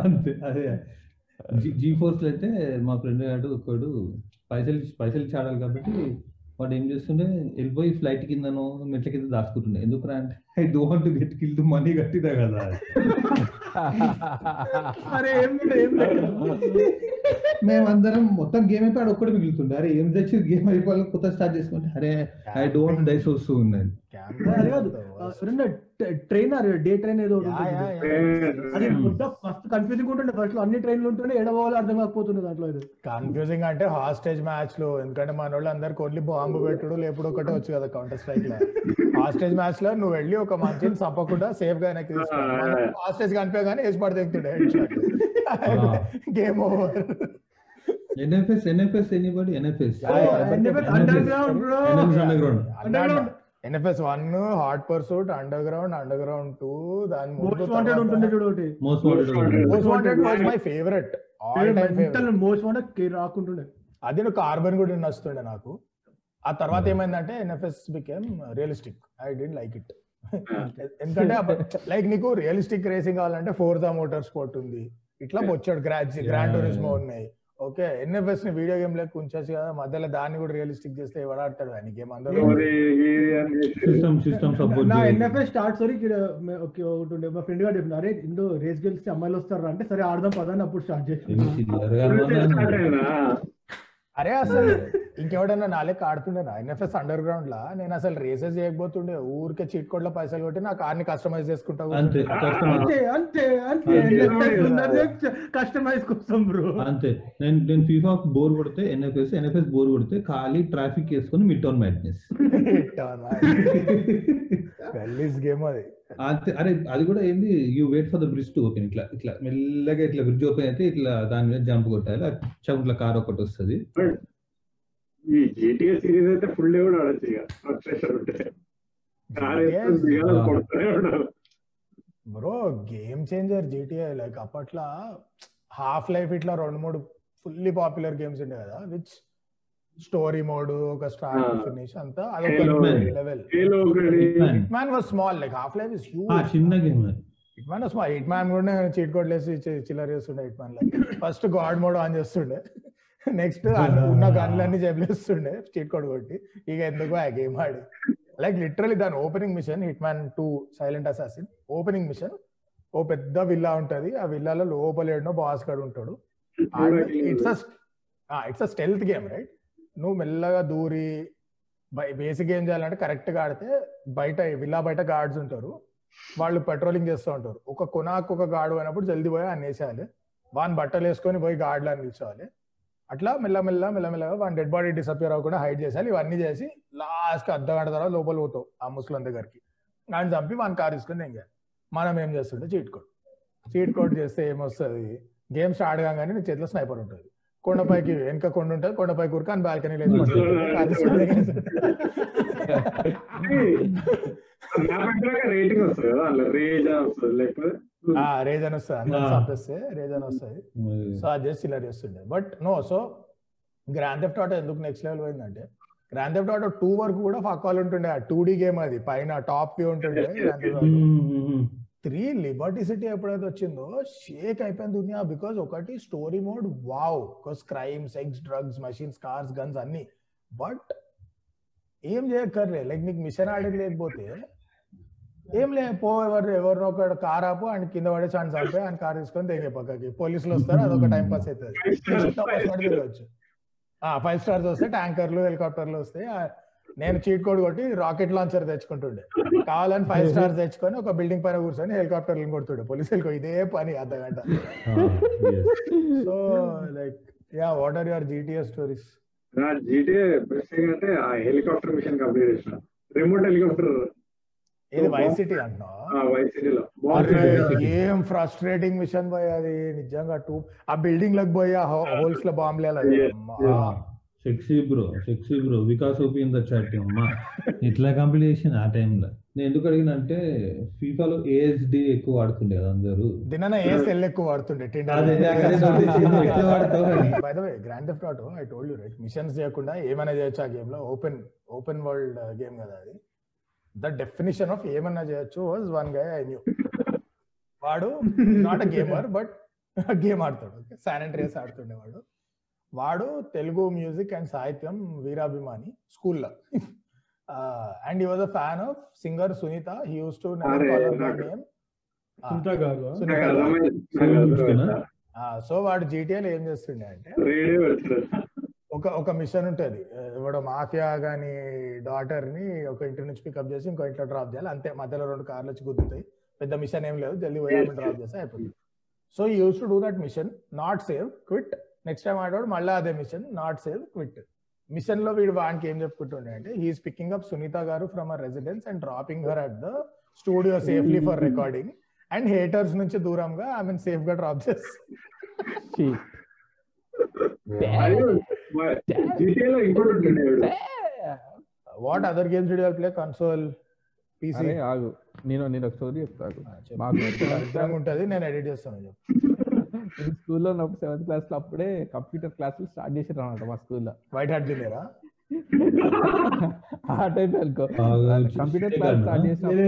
అంతే. అదే. జీ ఫోర్స్లో అయితే మా ఫ్రెండ్ గాడు ఒకడు పైసలు పైసలు ఇచ్చి ఆడాలి కాబట్టి వాడు ఏం చేస్తుండే వెళ్ళిపోయి ఫ్లైట్ కిందనో మెట్ల కింద దాచుకుంటుండే. ఎందుకు అంటే I don't get kill money కట్టినా కదా. అరే ఏం. మేమందరం మొత్తం గేమ్ అయిపోయి ఆడు ఒక్కడే మిగులుతుండే. అరే ఏం తెచ్చి గేమ్ అయిపోయి కొత్త స్టార్ట్ చేసుకుంటే? అరే ఐ డోంట్ డైస్ వస్తూ ఉన్నది ట్రైన్ డే ట్రైన్ ఏదో. అది మస్తు కన్ఫ్యూజింగ్ ఉంటుండే. ఫస్ట్లో అన్ని ట్రైన్లు ఉంటుండే. ఎడవాలో అర్థం కాకపోతుండే దాంట్లో ఇది కన్ఫ్యూజింగ్ అంటే హాస్టేజ్ మ్యాచ్లో. ఎందుకంటే మన వాళ్ళు అందరికి ఓన్లీ బాంబు పెట్టుడు లేపుడు ఒకటే వచ్చు కదా కౌంటర్ స్ట్రైక్లో. హాస్టేజ్ మ్యాచ్లో నువ్వు వెళ్ళి ఒక మనిషిని చంపకుండా సేఫ్గా వెనక్కి హాస్టేజ్ కనిపించగానే వేసి పడి తెగుతుండే game over NFS NFS anybody NFS Underground bro Underground Underground. NFS one Hot Pursuit Underground Underground two దాని మోస్ట్ వాంటెడ్ ఉంటుండే చూడు ఒకటి. Most Wanted Most Wanted was my favourite all time favourite Most Wanted రాకుంటుండే. అది నువ్వు కార్బన్ కూడా నచ్చుతుండే నాకు. ఆ తర్వాత ఏమైందంటే NFS became realistic I didn't like it ఎందుకంటే లైక్ నీకు రియలిస్టిక్ రేసింగ్ కావాలంటే ఫోర్జా మోటార్ స్పోర్ట్ ఉంది. ఇట్లా వచ్చాడు గ్రాండ్ గ్రాండ్ టూరిస్మో ఉన్నాయి. ఓకే ఎన్ఎఫ్ఎస్ని వీడియో గేమ్ లెక్క ఉంచచ్చు కదా మధ్యలో దాన్ని కూడా రియలిస్టిక్ చేస్తే ఎవడు ఆడతాడు అని గేమ్ అందరూ సిస్టమ్ సిస్టమ్ సపోర్ట్ నా ఎన్ఎఫ్ఎస్ స్టార్ట్ సారీ ఇక్కడ ఓకే ఒకటి ఉండే మా ఫ్రెండ్ గారు చెప్పిన అరే ఇందో రేస్ గెలిస్తే అమ్మాయిలు వస్తారు అంటే సరే ఆడదాం పదని అప్పుడు స్టార్ట్ చేసి? అరే అసలు ఇంకెవడన్నా నా లెక్క ఆడుతుండేనా ఎన్ఎఫ్ఎస్ అండర్ గ్రౌండ్ లా? నేను అసలు రేసెస్ చేయకపోతుండే. ఊరికే చీట్ కోడ్లో పైసలు కొట్టి నా కార్ని కస్టమైజ్ చేసుకుంటా అంతే అంతే అంతే. కస్టమైజ్ కోసం బ్రో అంతే. నేను నేను ఫీఫా బోర్ కొడితే ఎన్ఎఫ్ఎస్ ఎన్ఎఫ్ఎస్ బోర్ కొడితే ఖాళీ ట్రాఫిక్ వేసుకొని మిడ్ టౌన్ మ్యాడ్నెస్ గల్లీస్ గేమ్ అది. అంతే. అరే అది కూడా ఏంది? You wait for the bridge to open. ఇట్లా ఇట్లా మెల్లగా ఇట్లా బ్రిడ్జ్ ఓపెన్ అయితే ఇట్లా దాని మీద జంప్ కొట్టాలి. అచ్చా ఇట్లా కార్ ఒకటి వస్తుంది. ఈ జీటీఏ సిరీస్ అయితే ఫుల్ డే కూడా ఆడచ్చు ఇక. ఉంటే. Bro game changer GTI like అప్పట్లో హాఫ్ లైఫ్ ఇట్లా రెండు మూడు ఫుల్లీ పాపులర్ గేమ్స్ ఉండే కదా విచ్ స్టోరీ మోడ్ ఒక స్టార్ట్ Ah. ఫినిష్ అంతా Halo. అదొక level Hitman was small like Half Life is ఆ, హ్యూజ్ చిన్న game Hitman small Hitman కూడా చీట్ కోడ్ లేసి చిల్లర చేస్తుండే హిట్ మ్యాన్లో. ఫస్ట్ గాడ్ మోడ్ ఆన్ చేస్తుండే. నెక్స్ట్ ఉన్న గన్లన్నీ జబిలేస్తుండే చీట్ కోడ్ కొట్టి. ఇక ఎందుకు ఆ గేమ్ ఆడి. లైక్ లిటరలీ దాని opening mission Hitman two Silent Assassin opening mission ఓ పెద్ద విల్లా ఉంటది. ఆ విల్లాలో లోపల ఏడనో బాస్ గడు ఉంటాడు. It's it's a stealth game right నువ్వు మెల్లగా దూరి బేసిక్ ఏం చేయాలంటే కరెక్ట్గా ఆడితే బయట విల్లా బయట గార్డ్స్ ఉంటారు. వాళ్ళు పెట్రోలింగ్ చేస్తూ ఉంటారు. ఒక కొనాకు ఒక గాడు అయినప్పుడు జల్దీ పోయి ఆయన వేసేయాలి. వాని బట్టలు వేసుకొని పోయి గాడ్లు అని నిల్చోవాలి అట్లా మెల్లమెల్ల మెల్లమెల్లగా వాని డెడ్ బాడీ డిసప్పియర్ అవ్వకుండా హైడ్ చేసేయాలి. ఇవన్నీ చేసి లాస్ట్ అర్ధ గంట తర్వాత లోపల పోతావు ఆ ముసలం దగ్గరికి. ఆయన చంపి వాని కార్ ఏం చేయాలి మనం ఏం చేస్తుంటే చీట్ కోడ్. చీట్ కోడ్ చేస్తే ఏమొస్తుంది? గేమ్ స్టార్ట్ కాగానే నీ చేతిలో స్నైపర్ ఉంటుంది. కొండపైకి వెనక కొండ ఉంటుంది కొండపైకి అని బాల్కనీ తీసుకొని రేటింగ్ వస్తుంది కదా అందులో రేజ్ వస్తుంది లేకపోతే ఆ రేజ్ అని వస్తుంది అందరం ఆ. చంపేస్తే రేజ్ అని వస్తుంది సో అది చేసి ఇలా చేస్తుండే. But no so Grand Theft Auto ఎందుకు నెక్స్ట్ లెవెల్ పోయిందంటే గ్రాండ్ థెఫ్ట్ ఆటో టూ వరకు కూడా ఫక్కాలు ఉంటుండే. టూ డి గేమ్ అది పైన టాప్ వ్యూ ఉంటుండే లిబర్టీ సిటీ ఎప్పుడైతే వచ్చిందో షేక్ అయిపోయింది దునియా బికాస్ ఒకటి story mode wow because crime sex drugs machines cars guns అన్ని. బట్ ఏం చేయక్కర్లే. లైక్ నీకు మిషన్ ఆడేది లేకపోతే ఏం లే పో ఎవరు ఎవరినో ఒక కార్ ఆపు ఆయన కింద పడే ఛాన్స్ ఆపే ఆయన కార్ తీసుకొని దిగే పక్కకి. పోలీసులు వస్తారు అదొక టైం పాస్ అవుతుంది తిరగచ్చు. ఫైవ్ స్టార్స్ వస్తే ట్యాంకర్లు హెలికాప్టర్లు వస్తాయి నేను చీట్ కోడ్ కొట్టి రాకెట్ లాంచర్ తెచ్చుకుంటుండే. కావాలని ఫైవ్ స్టార్స్ తెచ్చుకొని ఒక బిల్డింగ్ పైన కూర్చొని హెలికాప్టర్లు కొడుతుండే. పోలీసులకు ఇదే పని అర్ధ గంట so like ya what are your GTS stories నా జీటీఏ బెస్ట్ ఆ హెలికాప్టర్ మిషన్ కంప్లీట్ చేసిన. Remote helicopter. ఇది వై సిటీ అంటున్నావా? వైస్ సిటీలో అరే, ఏం ఫ్రస్ట్రేటింగ్ మిషన్ పోయి అది. నిజంగా టూ. ఆ బిల్డింగ్లకు పోయి ఆ హోల్స్లో బాంబులు. Sexy bro sexy bro Vikas OP in the chat అమ్మా. ఇట్లా కంప్లీట్ చేసిన ఆ టైంలో నేను ఎందుకు అడిగిన అంటే ఫీఫాలో ఏఎస్డి ఎక్కువ వాడుతుండే కదా అందరూ. దిన ఏ సెల్ ఎక్కువ వాడుతుండే. By the way Grand Theft Auto I told you right missions చేయకుండా ఏమైనా చేయొచ్చు ఆ గేమ్లో? ఓపెన్ ఓపెన్ వరల్డ్ గేమ్ కదా అది. ద డెఫినిషన్ ఆఫ్ ఏమన్నా చేయొచ్చు was one guy I knew వాడు not a gamer but game ఆడతాడు శాన్ అండ్ రేస్ ఆడుతుండే వాడు తెలుగు మ్యూజిక్ అండ్ సాహిత్యం వీరాభిమాని స్కూల్లో. అండ్ ఈ was a fan of singer Sunitha. He used to so వాడు జీటీఏలో ఏం చేస్తుండే అంటే ఒక ఒక మిషన్ ఉంటది. ఎవడో మాఫియా గాని డాటర్ని ఒక ఇంటి నుంచి పికప్ చేసి ఇంకో ఇంట్లో డ్రాప్ చేయాలి. అంతే మధ్యలో రెండు కార్లు వచ్చి గుద్దుతాయి. పెద్ద మిషన్ ఏం లేదు జల్దీ పోయి డ్రాప్ చేస్తే అయిపోతుంది. So used to do that mission not save quit next time ఆడవాడు మళ్ళీ అదే మిషన్ నాట్ సేవ్ క్విట్ మిషన్లో వీడు వానికి ఏం చెప్పుకుంటుండే అంటే he's picking up Sunitha garu from a residence and dropping her at the studio safely for recording and haters నుంచి దూరంగా ఐ మీన్ సేఫ్గా డ్రాప్ చేసి. What other games did play console PC అరే ఆగు. నేను నేను ఒక స్టోరీ చెప్తాను మాకు ఉంటది నేను ఎడిట్ చేస్తాను చెప్పు. నేను స్కూల్లో ఉన్నప్పుడు సెవెంత్ క్లాస్లో అప్పుడే కంప్యూటర్ క్లాసులు స్టార్ట్ చేసారు అనమాట మా స్కూల్లో. వైట్ హ్యాట్ తినేరా ఆ టైప్ అనుకో. Computer class. స్టార్ట్ చేసినప్పుడు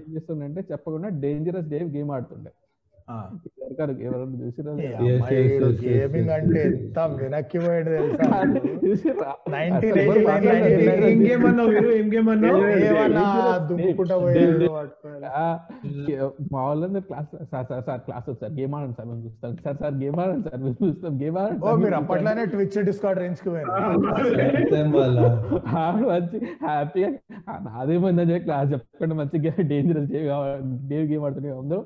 ఏం చేస్తుండే చెప్పకుండా డేంజరస్ డే గేమ్ ఆడుతుండే. ఎవరైనా చూసిరా గేమింగ్. అంటే ఎంత వెనక్కి పోయాడు తెలుసా? గేమ్ అన్నావు గేమ్ ఏమన్నా దుమ్ముకుంటా పోయాడు మా వాళ్ళందరూ class sir sir sir class sir. Game ఆడండి సార్ మేము చూస్తాం సార్ సార్ గేమ్ ఆడండి సార్ మేము చూస్తాం గేమ్ ఆడండి ఓ మీరు అప్పట్లోనే ట్విచ్ రేంజ్కి పోయారు. హ్యాపీగా నాదేమైందని చెప్పి క్లాస్ చెప్పకుండా మంచిగా డేంజరస్ డేవ్ గేమ్ ఆడుతున్నాయి అందరూ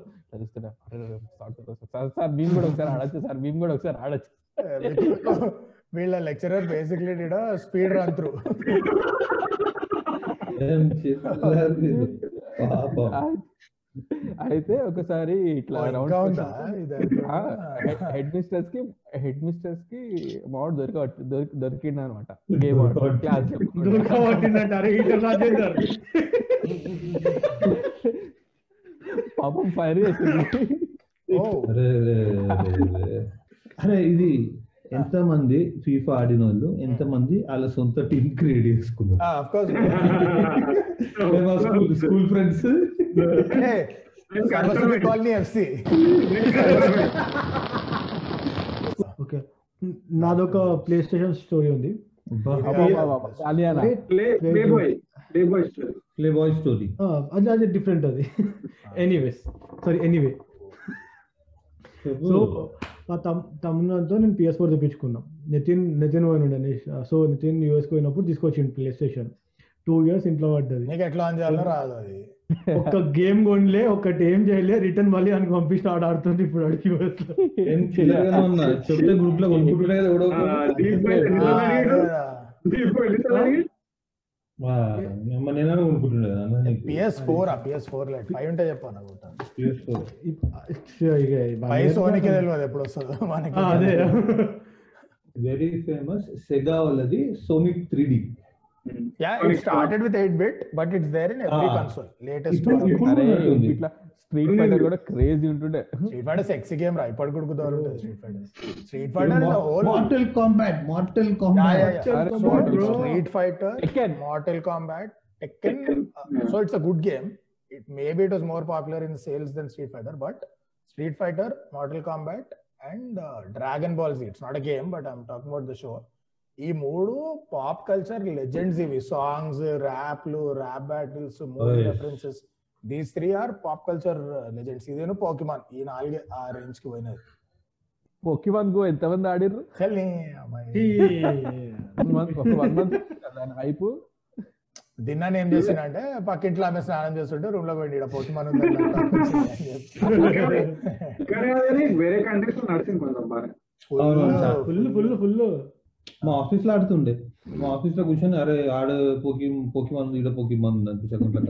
సార్ మేము కూడా ఒకసారి ఆడచ్చు సార్ మేము కూడా ఒకసారి ఆడచ్చు. వీళ్ళ lecturer basically speed run through అయితే ఒకసారి ఇట్లా రౌండ్ హెడ్ మిస్టర్స్కి హెడ్ మిస్టర్స్కి మావాడు దొరిక దొరికి దొరికిండు అనమాట గేమ్ క్లాస్ పాపం ఫైర్ చేసింది అరే. అరే ఇది ఎంత మంది ఫీఫా ఆడిన వాళ్ళు ఎంత మంది వాళ్ళ సొంత టీం క్రియేట్ చేసుకున్నారు? School school friends Saraswathi colony FC okay నాదొక ప్లే స్టేషన్ స్టోరీ ఉంది playboy playboy story playboy story ఆ, అది అది డిఫరెంట్ అది. ఎనీవేస్ సారీ ఎనీవే సో మా తమ్ తమ్ముతో నేను పిఎస్ ఫోర్ తెప్పించుకున్నాం. నితిన్ నితిన్ పోయినుండే సో నితిన్ యూఎస్ పోయినప్పుడు తీసుకొచ్చిండు ప్లే స్టేషన్ టూ ఇయర్స్ ఇంట్లో పడ్డది. నీకు ఎట్లా ఆన్ చేయాలో రాదు అది. ఒక్క గేమ్ కొనలే ఒక్కటి ఏం చేయలే రిటర్న్ మళ్ళీ అని పంపించిన ఆడ ఆడుతుంది ఇప్పుడు అడిగి చెప్తే గ్రూప్లో. పిఎస్ ఫోర్ ఆ పిఎస్ ఫోర్ లైట్ ఫైవ్ ఉంటే చెప్పాను నాకు. PS4. ఫైవ్ సోనికి తెలియదు ఎప్పుడు వస్తుందో మనకి ఆ, అదే. వెరీ ఫేమస్ సెగా వాళ్ళది Sonic three D ya it started with eight bit but it's there in every. Console latest. ఇట్లా స్ట్రీట్ ఫైటర్ కూడా క్రేజీ ఉంటుండే. స్ట్రీట్ ఫైటర్ సెక్సీ గేమ్ రా ఇప్పటి కూడా కుదరు ఉంటుంది Street Fighter Street Fighter is whole Mortal Kombat Mortal Kombat. Mortal So, Kombat, bro. Street Fighter, Tekken. Mortal Uh. It maybe it was more popular in sales than Street Fighter, but Street Fighter, Mortal Kombat, and uh, Dragon Ball Z. It's not a game, but I'm talking about the show. ఈ మూడు పాప్ కల్చర్ లెజెండ్స్ ఇవి songs ర్యాప్లు rap battles movie Oh. References these three are pop culture legends ఇదేను Pokemon ఈ నాలుగే ఆ రేంజ్కి పోయినది పోకిమాన్ గో ఎంతమంది ఆడిర్రు హైప్ దిన్నాన్ని ఏం చేసిన అంటే పక్కింట్లో ఆమె స్నానం చేస్తుంటే రూమ్లో పోయి కానీ అది వేరే కంట్రీస్ నడిచింది కొంచెం ఫుల్ ఫుల్ ఫుల్ మా ఆఫీస్లో ఆడుతుండే మా ఆఫీస్లో కూర్చొని అరే ఆడ పోకి పోకిమాన్ ఈడ పోకిమాన్ అనిపించకుండా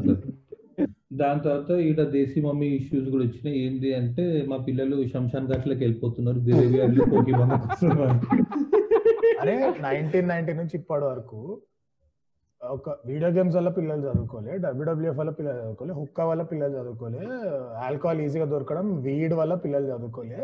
దాని తర్వాత ఈడ దేశీ మమ్మీ ఇష్యూస్ కూడా వచ్చినాయి ఏంటి అంటే మా పిల్లలు శంషాన్ ఘాట్లోకి వెళ్ళిపోతున్నారు కోసం అని. అరే నైన్టీన్ నైన్టీ నుంచి ఇప్పటి వరకు ఒక వీడియో గేమ్స్ వల్ల పిల్లలు చదువుకోలే డబ్ల్యూడబ్ల్యూఎఫ్ వల్ల పిల్లలు చదువుకోలే హుక్కా వల్ల పిల్లలు చదువుకోలే ఆల్కహాల్ ఈజీగా దొరకడం వీడ్ వల్ల పిల్లలు చదువుకోలే.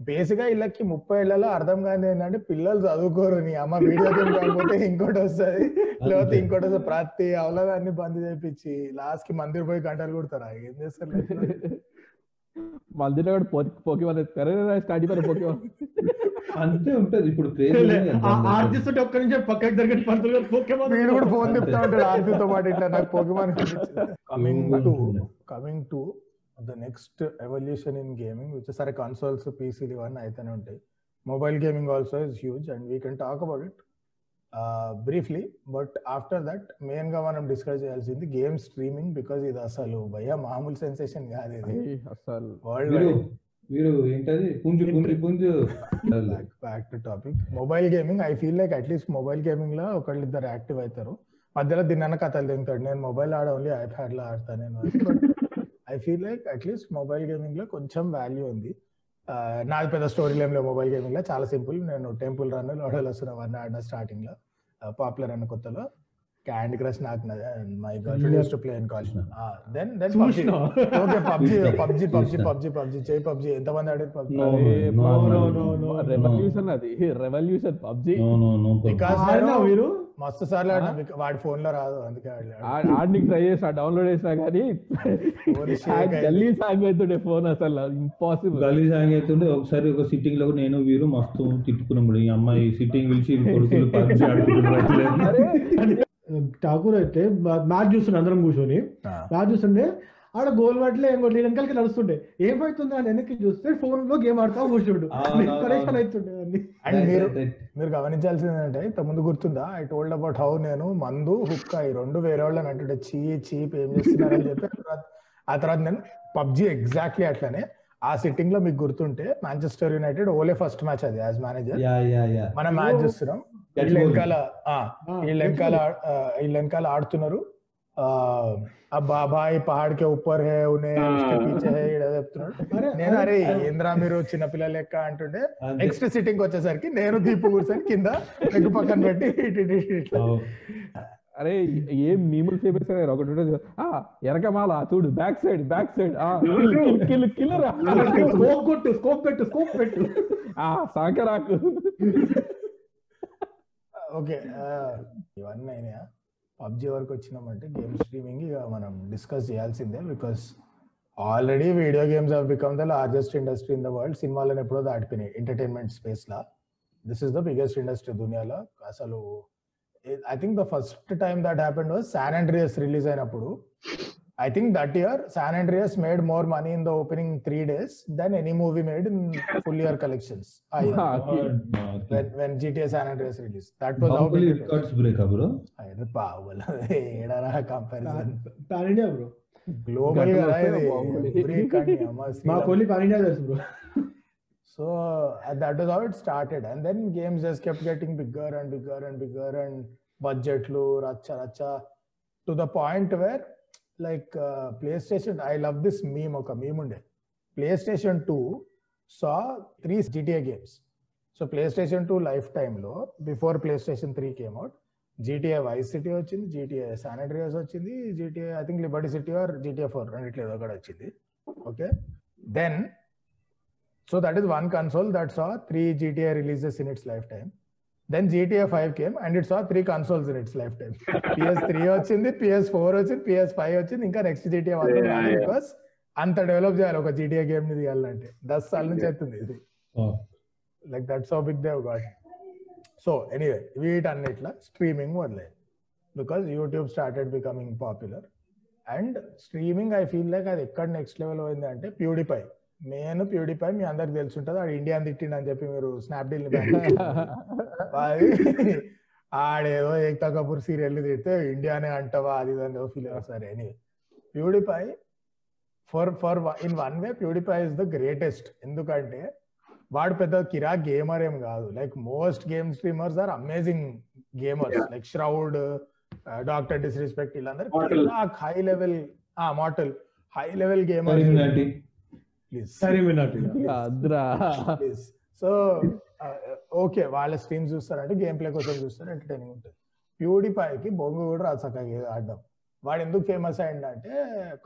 బేసిక్గా వీళ్ళకి ముప్పై ఏళ్ళలో అర్థం కాదు ఏంటంటే పిల్లలు చదువుకోరు నీ అమ్మ వీడియో గేమ్ కాకపోతే ఇంకోటి వస్తుంది. లేకపోతే ఇంకోటి వస్తుంది. ప్రతి అవలదాన్ని బంద్ చేయించి లాస్ట్కి మందిర్ పోయి గంటలు కొడతారా? ఏం చేస్తారు? మందిలో కూడా పోకి పోకిమాన్ ఎత్తారు స్టార్ట్ అయిపోయి పోకిమాన్. అంతే ఉంటది. ఇప్పుడు క్రేజ్ ఆర్టిస్ట్ ఒక్క నిమిషం పక్కకి జరగని పంతులు పోకేమాన్ వీడు కూడా ఫోన్ తిప్పుతా ఉంటాడు ఆర్తితో పాటు ఇట్లా నాకు Pokemon coming to coming to the next evolution in gaming which సరే కన్సోల్స్ పీసీలు ఇవన్నీ అయితేనే ఉంటాయి. Mobile gaming also is huge and we can talk about it briefly but after that మెయిన్గా మనం డిస్కస్ చేయాల్సింది గేమ్ స్ట్రీమింగ్ బికాజ్ ఇది అసలు భయ మామూలు సెన్సేషన్ కాదు ఇది. అసలు. వరల్డ్ ఏంటది? పుంజు పుంజు పుంజు. Back to topic mobile gaming I feel like at least mobile గేమింగ్లో ఒకళ్ళు ఇద్దరు యాక్టివ్ అవుతారు మధ్యలో దీన్ని కథలు తింటాడు. నేను మొబైల్ ఆడ ఓన్లీ ఐప్యాడ్లో ఆడతా నేను. I feel like at least mobile గేమింగ్లో కొంచెం వాల్యూ ఉంది. నాది పెద్ద స్టోరీ ఏం లేవు మొబైల్ గేమింగ్లో. చాలా సింపుల్. నేను టెంపుల్ రన్ లోడల్ వస్తున్న అవన్నీ ఆడిన స్టార్టింగ్లో. పాపులర్ అన్న కొత్తలో. క్యాండీ క్రష్ నాకు my girl used to play in college then then చూసినా? Okay PUBG PUBG PUBG PUBG PUBG చేయి పబ్జి ఎంతమంది ఆడారు PUBG no, no, no. Revolution అది. Revolution PUBG no no no నేను మీరు? మస్తు సార్లు వాడి ఫోన్లో రాదు అందుకే. ఆడికి ట్రై చేసా డౌన్లోడ్ చేసినా కానీ. గల్లీ సాంగ్ అవుతుండే ఫోన్ అసలు ఇంపాసిబుల్ గలీ సాంగ్ అవుతుంటే ఒకసారి ఒక సిట్టింగ్లో నేను వీరు మస్తు తిట్టుకున్నాం ఈ అమ్మాయి సిట్టింగ్ పిలిచి కొడుకులు పబ్జి ఆడుకుంటున్నారు ఠాకూర్ అయితే మ్యాచ్ చూస్తుండే అందరం కూర్చొని. మ్యాచ్ చూస్తుండే ఆడ గోల్ పట్టలే ఏం కొట్టలే వెనకాలకి నడుస్తుండే. ఏమైతుందా అని వెనక్కి చూస్తే ఫోన్లో గేమ్ ఆడుతా కూర్చుండు. పరేషాన్ అవుతుండే అన్ని. అండ్ మీరు మీరు గమనించాల్సింది ఏంటంటే ఇంత ముందు గుర్తుందా? ఐ టోల్డ్ అబౌట్ హౌ నేను మందు హుక్క ఈ రెండు వేరే వాళ్ళని అంటుంటే చీ చీప్ ఏం చేస్తున్నారని చెప్పి. ఆ తర్వాత- నేను పబ్జి ఎగ్జాక్ట్లీ అట్లనే ఆ సిట్టింగ్లో మీకు గుర్తుంటే Manchester United Ole first match అది as manager ya ya ya మనం మ్యాచ్ చూస్తున్నాం. That's వీళ్ళ. వెనకాల వీళ్ళ వెనకాల ఆ, వీళ్ళ వెనకాల ఆడుతున్నారు. ఆ అబ్బా బాయ్ పహాడ్ కే ఊపర్ హే ఉనే ఆ. ఉస్కే పీచే హే ఈడ చెప్తున్నాడు అరే, నేను అరే ఏంద్రా మీరు చిన్న పిల్లల లెక్క అంటుంటే అంతే. నెక్స్ట్ సిట్టింగ్ వచ్చేసరికి నేను దీపు కూర్చొని కింద లెగ్ పక్కన పెట్టి. అరే ఏం మీములు అయ్యారు ఒకటి ఉంటుంది ఆ ఎనకమాల చూడు బ్యాక్ సైడ్ బ్యాక్ సైడ్ ఆ kill kill kill killer scope కొట్టు స్కోప్ పెట్టు స్కోప్ పెట్టు ఆ సాంకరాకు ఓకే ఆ, ఇవన్నీ అయినాయా పబ్జి వరకు వచ్చినామంటే గేమ్ స్ట్రీమింగ్ ఇక మనం డిస్కస్ చేయాల్సిందే because already video games have become the largest industry in the world సినిమాలను ఎప్పుడో దాటిపోయినాయి ఎంటర్టైన్మెంట్ స్పేస్లో this is the biggest industry దునియాలో. అసలు I think the first time that happened was San Andreas release అయినప్పుడు. I think that year San Andreas made more money in the opening three days than any movie made in full year collections. I when, when GTA San Andreas released. That was how big it break, bro. I the power. comparison. Pan India, bro. Global break Pan India bro. So uh, that was how it started, and then games just kept getting bigger and bigger and bigger, and budget low, racha racha, to the point where like PlayStation I love this meme ఒక మీమ్ ఉండే. PlayStation two saw three GTA games so PlayStation two life టైంలో before PlayStation three came out GTA Vice City వచ్చింది జిటిఏ శానిటరీస్ వచ్చింది GTA I think Liberty City or GTA four రెండిట్లో ఏదో ఒకటి వచ్చింది. Okay then so that is one console that saw three GTA releases in its lifetime its lifetime. Then GTA 5 came and it saw three consoles in. Its lifetime. PS3 వచ్చింది PS4 వచ్చింది PS5 వచ్చింది ఇంకా నెక్స్ట్ GTA వన్. బికాస్ అంత డెవలప్ చేయాలి ఒక GTA గేమ్ని తీయాలంటే. దస్ సార్ల నుంచి అవుతుంది ఇది. Like that's how big dev got so anyway వీటన్నిట్లా streaming మొదలైంది because YouTube started becoming popular and streaming I feel like అది ఎక్కడ నెక్స్ట్ లెవెల్ పోయింది అంటే ప్యూడిపై నేను ప్యూడిపై మీ అందరికి తెలిసి ఉంటుంది ఆడు ఇండియాని తిట్టిండు అని చెప్పి మీరు స్నాప్డీల్ ఆడేదో ఏక్తా కపూర్ సీరియల్ తిడితే ఇండియానే అంటావా? అది ఇది అని ఫీల్ సరే అని PewDiePie for for in one way PewDiePie is the greatest. ఎందుకంటే వాడు పెద్ద కిరా గేమర్ ఏం కాదు. Like most game streamers are amazing gamers. Like Shroud Doctor Disrespect వీళ్ళందరూ. హై లెవెల్ మాటల్ high level gamers please అద్రా. So okay వాళ్ళ స్ట్రీమ్స్ చూస్తారంటే గేమ్ ప్లే కోసం చూస్తారు ఎంటర్టైనింగ్ ఉంటుంది. ప్యూడిఫైకి బొంగు కూడా రాదు చక్కగా ఆడడం. వాడు ఎందుకు ఫేమస్ అయ్యిందంటే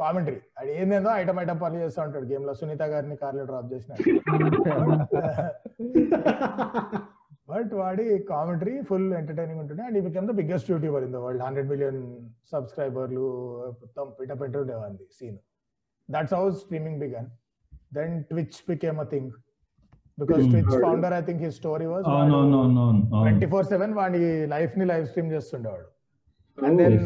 కామెంటరీ అది ఏందేందో ఐటమ్ ఐటమ్ పనులు చేస్తూ ఉంటాడు. గేమ్లో సునీత గారిని కార్లో డ్రాప్ చేసిన బట్ వాడి కామెంటరీ ఫుల్ ఎంటర్టైనింగ్ ఉంటుంది అండ్ ఈ become the biggest YouTuber in the world hundred million సబ్స్క్రైబర్లు మొత్తం పిట పెట్టి ఉండేవాడి scene that's how streaming began then Twitch became a thing because Hmm. Twitch founder I think his story was అవునవునవునవును ట్వంటీ ఫోర్ సెవెన్ వాడి లైఫ్ని లైవ్ స్ట్రీమ్ చేస్తుండేవాడు. అండ్ దెన్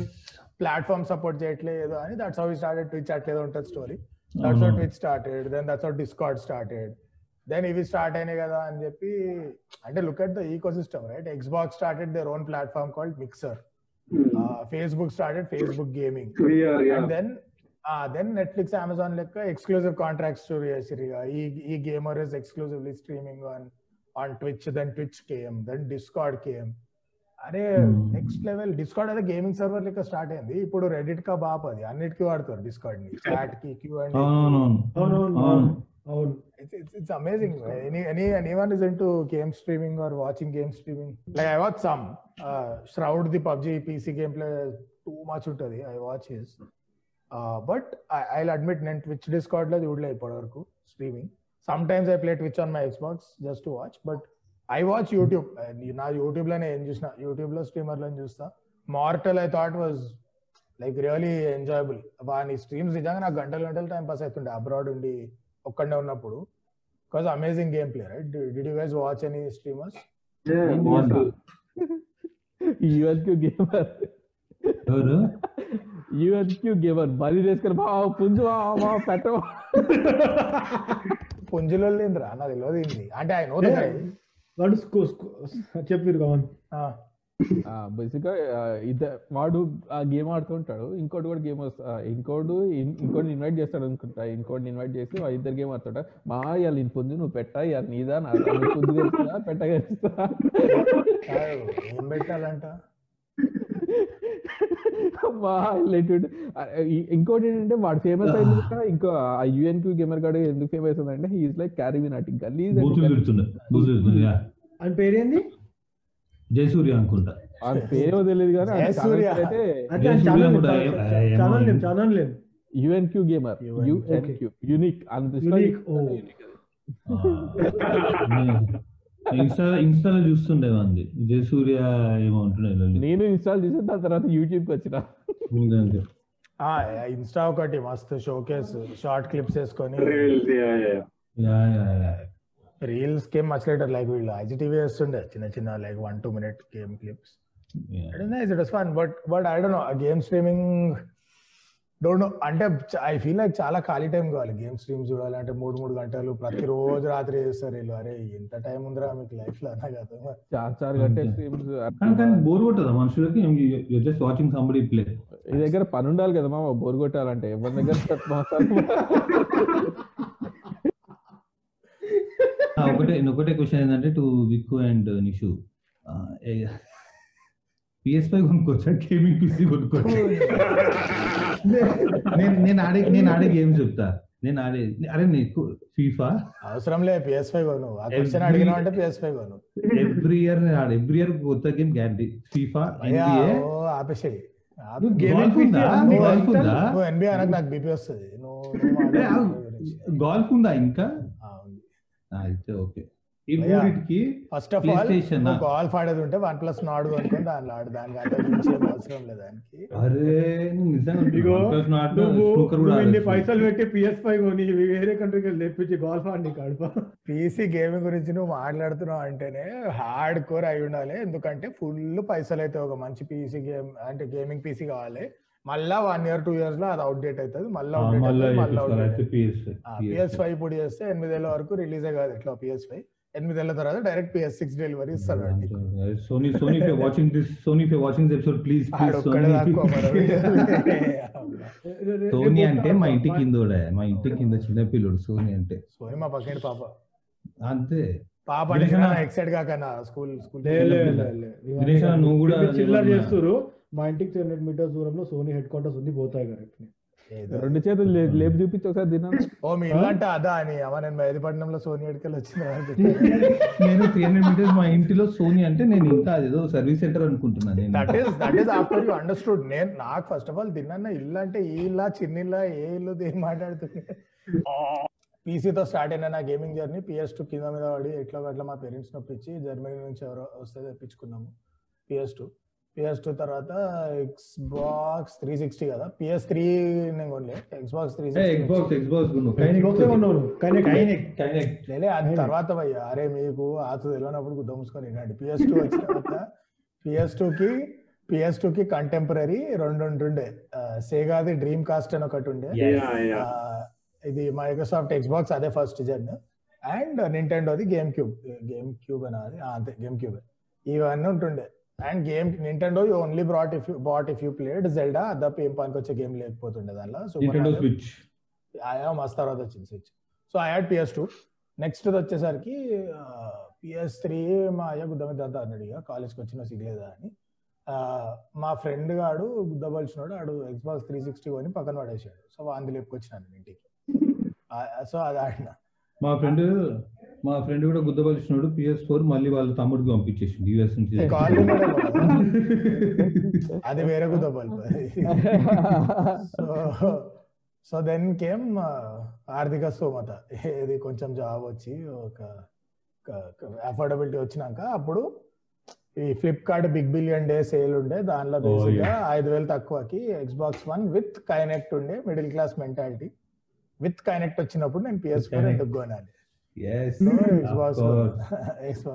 ప్లాట్ఫామ్ సపోర్ట్ చేయట్లేదు అని దట్స్ హౌ స్టార్టెడ్ ట్విచ్ అట్లేదో ఉంటుంది story that's how Twitch started then that's how Discord started then ఇవి స్టార్ట్ అయినాయి కదా అని చెప్పి అంటే look at the ecosystem right Xbox started their own platform called Mixer Facebook started Facebook gaming. And then then Netflix Amazon లెక్క ఎక్స్క్లూజివ్ కాంట్రాక్ట్స్ చేసిరు ఇక ఈ ఈ gamer is exclusively streaming on on Twitch then Twitch came then Discord came అరే. నెక్స్ట్ లెవెల్ డిస్కార్డ్ అయితే గేమింగ్ సర్వర్ లెక్క స్టార్ట్ అయింది. ఇప్పుడు రెడిట్ కా బాప్ అది. అన్నిటికీ వాడతారు డిస్కార్డ్ని. చాట్కి queue and it's amazing. Any any anyone is into game streaming or watching game streaming? Like I watch some. Uh, Shroud the PUBG PC gameplay too much ఉంటుంది. I watch his. But I, I'll admit నేను Twitch Discord లో చూడలే ఇప్పటి వరకు streaming some times I play Twitch on my Xbox just to watch but I watch YouTube నా యూట్యూబ్లోనే ఏం చూసిన యూట్యూబ్లో స్ట్రీమర్లను చూస్తా. Mortal I thought was like really enjoyable వాని స్ట్రీమ్స్ నిజంగా నాకు గంటలు గంటలు టైం పాస్ అవుతుండే అబ్రాడ్ ఉండి ఒక్కడే ఉన్నప్పుడు. Because amazing game play right did you guys watch any streamers UNQ gamer UNQ gamer బలి చేసుకుని బా పుంజు బా, బా, పెట్టవా పుంజులో లేదురా నాకు తెలియదు అంటే ఆయన వాడు స్కూ చెప్పారు కావాలి బేసిక్గా ఇద్దరు వాడు ఆ గేమ్ ఆడుతుంటాడు ఇంకోటి కూడా గేమ్ ఇంకోటి ఇంకోటి ఇన్వైట్ చేస్తాడు అనుకుంటా. ఇంకోటి ఇన్వైట్ చేసి ఇద్దరు గేమ్ ఆడుతుంటా. మా ఇవాళ ఇంత పుంజు నువ్వు పెట్టా ఇవాళ నీదా నా పుంజు గెలుస్తా పెట్ట గెలుస్తా ఏం పెట్టాలంట? ఇంకోటి ఏంటంటే వాడు ఫేమస్ అయింది కూడా ఇంకో ఆ యుఎన్క్యూ గేమర్ గాడు ఎందుకు ఫేమస్ అయిందంటే హీఈస్ లైక్ క్యారీ నాటి గలీజ్. అని పేరేంది? జయసూర్య అనుకుంటా. ఆ పేరేమో తెలియదు కానీ అయితే అంటే యుఎన్క్యూ గేమర్ యుఎన్క్యూ యూనిక్ అంత oh. ఇన్స్టా ఇన్స్టాలో చూస్తుండే మంది. జయసూర్య ఏమో లొల్లి. నేను ఇన్స్టాల్ చేసిన దాని తర్వాత యూట్యూబ్కి వచ్చిన. ఉంది అంతే. ఆ ఇన్స్టా ఒకటి మస్తు షోకేస్ షార్ట్ క్లిప్స్ వేసుకొని. Reels yeah yeah yeah. Reels game much later like వీళ్ళు ఐజిటీవీ వేస్తుండే చిన్న చిన్న like one two minute game clips it fun but but I don't know game streaming don't know అంటే ఐ ఫీల్ లైక్ చాలా ఖాళీ టైం కావాలి. గేమ్ స్ట్రీమ్ చూడాలి అంటే మూడు మూడు గంటలు ప్రతిరోజు రాత్రి చేస్తారు వీళ్ళు. అరే ఎంత టైం ఉందిరా మీకు లైఫ్లో? అర్థం కాదు. చార్ చార్ గంటే. స్ట్రీమ్స్ కానీ బోర్ కొట్టదా మనుషులకి. జస్ట్ వాచింగ్ సంబడి ప్లే ఈ దగ్గర పని ఉండాలి కదా మామ. బోర్ కొట్టాలంటే ఎవరి దగ్గర ఒకటే ఒకటే క్వశ్చన్ ఏంటంటే to Vikku and Nishu PS five కొనుక్కోవచ్చా? Gaming PC కొనుక్కోవచ్చా? నేను నేను ఆడే నేను ఆడే గేమ్స్ చెప్తా. నేను ఆడే అరే నీకు ఫీఫా అవసరం లే పిఎస్ ఫైవ్ కొను. క్వశ్చన్ అడిగినా అంటే పిఎస్ ఫైవ్ కొను. ఎవ్రీ ఇయర్ నేను ఆడే ఎవ్రీ ఇయర్ కొత్త గేమ్ గ్యారంటీ ఫీఫా ఎన్బిఏ ఓ ఆపేసేయి. గోల్ఫ్ ఉందా? గోల్ఫ్ ఉందా? నువ్వు ఎన్బిఏ అనకు నాకు బీపీ వస్తుంది. నువ్వు గురించి. గోల్ఫ్ ఉందా ఇంకా? ఆ, ఉంది. ఆ, అయితే ఓకే. ఈ. మూడింటికి ఫస్ట్ ఆఫ్ ఆల్ PlayStation నువ్వు ఆ? గోల్ఫ్ ఆడేది ఉంటే వన్ ప్లస్ నాడు అనుకుని దానిలో ఆడు దానికి అంత అవసరం లేదు దానికి అరే ఇన్ని. పైసలు పెట్టి పిఎస్ ఫైవ్ కొని వేరే కంట్రీకి వెళ్ళి తెప్పించి గోల్ఫ్ ఆడి కడప పీసీ గేమింగ్ గురించి నువ్వు మాట్లాడుతున్నావు అంటేనే హార్డ్ కోర్ అయి ఉండాలి ఎందుకంటే ఫుల్ పైసలు అయితే ఒక మంచి పీసీ గేమ్ అంటే గేమింగ్ పీసీ కావాలి మళ్ళా వన్ ఇయర్ టూ ఇయర్స్లో అది అవుట్డేట్ అవుతుంది మళ్ళీ అవుట్డేట్ మళ్ళా అవుతుంది మళ్ళీ చేపిస్తారు. అయితే అవుట్డేట్ PS5. పిఎస్ ఫైవ్ ఇప్పుడు చేస్తే ఎనిమిదేళ్ళ వరకు రిలీజే కాదు ఇట్లా పిఎస్ ఫైవ్ ఎనిమిదేళ్ళ తర్వాత డైరెక్ట్ పిఎస్ సిక్స్ డెలివరీ ఇస్తాడు వాడికి. Sony, Sony, if you're watching this, Sony, if you're watching this episode, please, please, ఆడు ఒక్కడే దాక్కో Sony. మరి. సోనీ అంటే మా ఇంటి కిందోడే మా ఇంటి కింద చిన్న పిల్లోడు సోనీ అంటే. సోని మా పక్కన పాప. అంతే. పాప ఎక్సైడ్ కాకన్నా స్కూల్ స్కూల్ నువ్వు కూడా చిల్లర చేస్తారు మా ఇంటికి త్రీ హండ్రెడ్ మీటర్స్ దూరంలో సోనీ హెడ్ క్వార్టర్స్ ఉంది పోతాయి కరెక్ట్ రెండు చేతులు లేపి చూపించి ఒకసారి తిన్నాను ఓ మీ ఇల్లు అంటే అదా అని. అమ్మ నేను మెహదీపట్నంలో సోని ఎడికల్ వచ్చిన నేను త్రీ హండ్రెడ్ మీటర్స్ మా ఇంటిలో సోనీ అంటే నేను ఇంకా అదేదో సర్వీస్ సెంటర్ అనుకుంటున్నాను నేను. That is that is after you understood నేను నాకు ఫస్ట్ ఆఫ్ ఆల్ తిన్నా ఇల్లు అంటే ఈ ఇల్లా చిన్న ఇల్లా ఏ ఇల్లు ఏం మాట్లాడుతుంది పీసీతో స్టార్ట్ అయిన నా గేమింగ్ జర్నీ పిఎస్ టూ కింద మీద పడి ఎట్లా అట్లా మా పేరెంట్స్ నొప్పించి జర్మనీ నుంచి ఎవరో వస్తే తెప్పించుకున్నాము పిఎస్ టూ పిఎస్ టూ తర్వాత ఎక్స్ బాక్స్ త్రీ సిక్స్టీ కదా పిఎస్ త్రీ నేను కొనలే. ఎక్స్ బాక్స్ త్రీ లేలే అది తర్వాత భయ్య అరే మీకు ఆతు తెలియనప్పుడు మూసుకొని వినండి. పిఎస్ టూ వచ్చిన తర్వాత పిఎస్ టూ కి పిఎస్ టూ కి కంటెంపరీ రెండు ఉంటుండే సేగాది డ్రీమ్ కాస్ట్ అని ఒకటి ఉండే. ఇది మైక్రోసాఫ్ట్ ఎక్స్బాక్స్ అదే ఫస్ట్ జన్ అండ్ నింటెండోది గేమ్ క్యూబ్ గేమ్ క్యూబ్ అని అంతే గేమ్ క్యూబ్ ఇవన్నీ ఉంటుండే. And game Nintendo you only brought if you bought if you played Zelda అదప్ప ఏం పనికి వచ్చే గేమ్ లేకపోతుండే దానిలో. స్విచ్ ఆయా మస్తు తర్వాత వచ్చింది switch so I had PS two next వచ్చేసరికి పిఎస్ త్రీ మా అయ్య గుద్ద మీద అంతా అన్నాడు ఇక. కాలేజ్కి వచ్చిన సిగ్లేదా అని. మా ఫ్రెండ్ గాడు గుద్దబలిచినాడు ఆడు ఎక్స్బాక్స్ త్రీ సిక్స్టీ కొని పక్కన పడేసాడు సో వాంది లేపుకొచ్చినాను ఇంటికి. సో అది ఆడిన. మా ఫ్రెండ్ మా ఫ్రెండ్ కూడా గుద్దపలిచినాడు పిఎస్ ఫోర్ మళ్ళీ వాళ్ళ తమ్ముడికి పంపించేసింది యూఎస్ నుంచి అది వేరే గుద్దబల్పు సో దెన్ కేమ్ ఆర్థిక స్తోమత ఇది కొంచెం జాబ్ వచ్చి ఒక అఫోర్డబిలిటీ వచ్చినాక అప్పుడు ఈ Flipkart big billion day sale ఉండే దానిలో Oh, బేసిక్గా yeah. ఐదు వేలు తక్కువకి ఎక్స్బాక్స్ వన్ విత్ కైనెక్ట్ ఉండే middle class mentality with Kinect వచ్చినప్పుడు నేను పిఎస్ ఫోర్. ఎందుకు కొనాలి?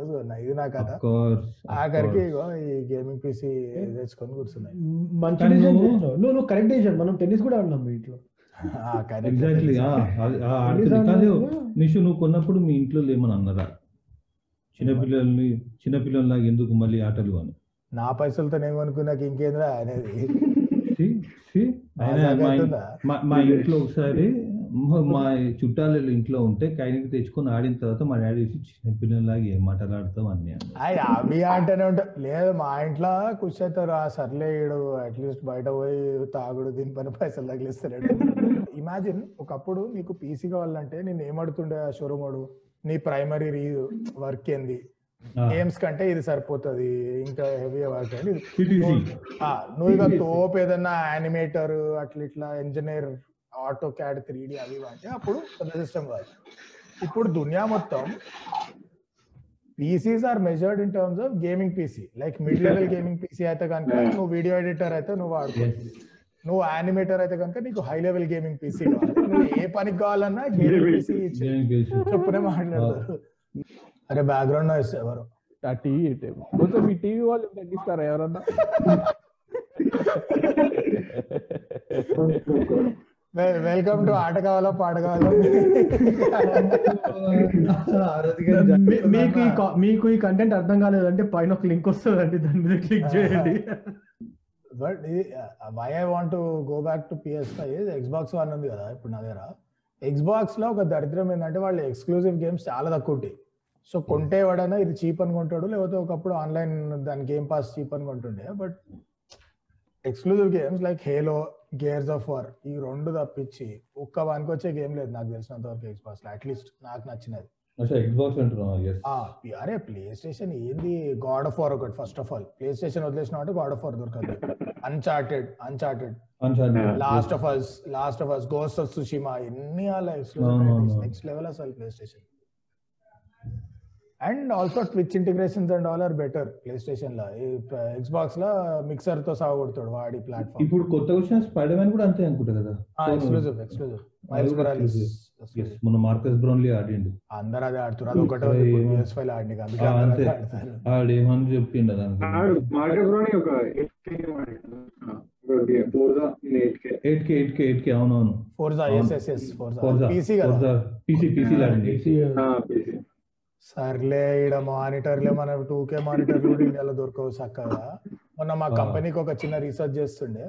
కొన్నా ఇది నా కథ. ఆఖరికి ఈ గేమింగ్ పీసీ తెచ్చుకొని కూర్చున్నాయి. మంచి నువ్వు- నువ్వు కరెక్ట్ మనం టెన్నిస్ కూడా ఆడినాం మీ ఇంట్లో. ఎగ్జాక్ట్లీ నిషు నువ్వు కొన్నప్పుడు మీ ఇంట్లో లేమని అన్నారా చిన్నపిల్లల్ని చిన్నపిల్లల్లాగా ఎందుకు మళ్ళీ ఆటలు అని? నా పైసలతో నేను కొనుక్కున్నాక ఇంకేంద్రా అనేది. మా ఇంట్లో ఒకసారి మా- చుట్టాల ఇంట్లో ఉంటే కైనకి తెచ్చుకొని ఆడిన తర్వాత మా డాడీ వచ్చి చిన్నపిల్లల్లాగా ఏం మాటలు ఆడతావు అని అన్నాడు. అయ్యి అవి అంటేనే ఉంటా లేదు మా ఇంట్లో కూర్చోతారు ఆ సర్లే అట్లీస్ట్ బయట పోయి తాగుడు దీని పని పైసలు తగిలిస్తాడు. ఇమాజిన్ ఒకప్పుడు నీకు పీసీ కావాలంటే నేను ఏమడుతుండే ఆ షోరూమోడు? నీ ప్రైమరీ రీ వర్క్ ఏంది? గేమ్స్ కంటే ఇది సరిపోతుంది ఇంకా హెవీ వర్క్ అని నువ్వు ఇక తోపు ఏదన్నా యానిమేటర్ అట్లా ఇట్లా engineer AutoCAD three D అవి అంటే అప్పుడు పెద్ద సిస్టమ్ కాదు. ఇప్పుడు దునియా మొత్తం PCs are measured in terms of gaming PC like mid level gaming PC అయితే కనుక నువ్వు వీడియో ఎడిటర్ అయితే నువ్వు వాడుకోవచ్చు నువ్వు యానిమేటర్ అయితే కనుక నీకు హై లెవెల్ గేమింగ్ పీసీ కావాలి. నువ్వు ఏ పనికి కావాలన్నా గేమింగ్ పీసీ. చెప్పునే మాట్లాడతారు. అరే బ్యాక్గ్రౌండ్ నాయిస్ ఎవరు? ఆ టీవీ కొంచెం మీ టీవీ వాళ్ళు తగ్గిస్తారా ఎవరన్నా? వెల్కమ్ టు ఆట కావాలా పాట కావాలా. మీకు మీకు ఈ కంటెంట్ అర్థం కాలేదంటే పైన ఒక లింక్ వస్తుందండి దాని మీద క్లిక్ చేయండి. But why I want go back to PS five Xbox one ఉంది కదా ఇప్పుడు నా దగ్గర. ఎక్స్బాక్స్లో ఒక దరిద్రం ఏంటంటే వాళ్ళు ఎక్స్క్లూజివ్ గేమ్స్ చాలా తక్కువ ఉంటాయి. సో కొంటే వాడైనా ఇది చీప్ అని కొంటాడు లేకపోతే ఒకప్పుడు ఆన్లైన్ దాని గేమ్ పాస్ చీప్ అని కొంటుండే but exclusive games like Halo Gears of War ఈ రెండు తప్పించి ఒక్క వానికి వచ్చే గేమ్ లేదు నాకు తెలిసినంత వరకు ఎక్స్బాక్స్లో అట్లీస్ట్ నాకు నచ్చినది. అరే ప్లే స్టేషన్ ఏంది? గాడ్ ఆఫ్ వార్ ఒకటి first of all PlayStation వదిలేసిన అంటే గాడ్ ఆఫ్ వార్ దొరకదు. Uncharted Uncharted Last of Us Last of Us Ghost of Tsushima ఎన్ని. నెక్స్ట్ లెవెల్ అసలు PlayStation and also Twitch integrations and all are better play స్టేషన్లో ఎక్స్ బాక్స్లో మిక్సర్తో సాగొడతాడు వాడి ప్లాట్ఫామ్ ఇప్పుడు కొత్త వచ్చిన స్పైడర్ మ్యాన్ కూడా అంతే అనుకుంటా కదా. ఎక్స్క్లూజివ్ ఎక్స్క్లూజివ్ మైల్స్ మొరాలిస్ మొన్న మార్కస్ బ్రౌన్లీ ఆడిండు. అందరూ అదే ఆడుతారు అది ఒకటే. పిఎస్ ఫైవ్ ఆడి అందుకే అందరూ ఆడతారు ఆడేమని చెప్పిండు దానికి. ఆడు మార్కెట్లోని ఒక అవునవును. Forza. Yes yes yes Forza PC కదా? పీసీ పీసీ ఆడింది పీసీ సర్లే ఈడ మానిటర్లే మన టూ కే మానిటర్లు కూడా ఇండియాలో దొరకవు చక్కగా. మొన్న మా. కంపెనీకి ఒక చిన్న రీసెర్చ్ చేస్తుండే.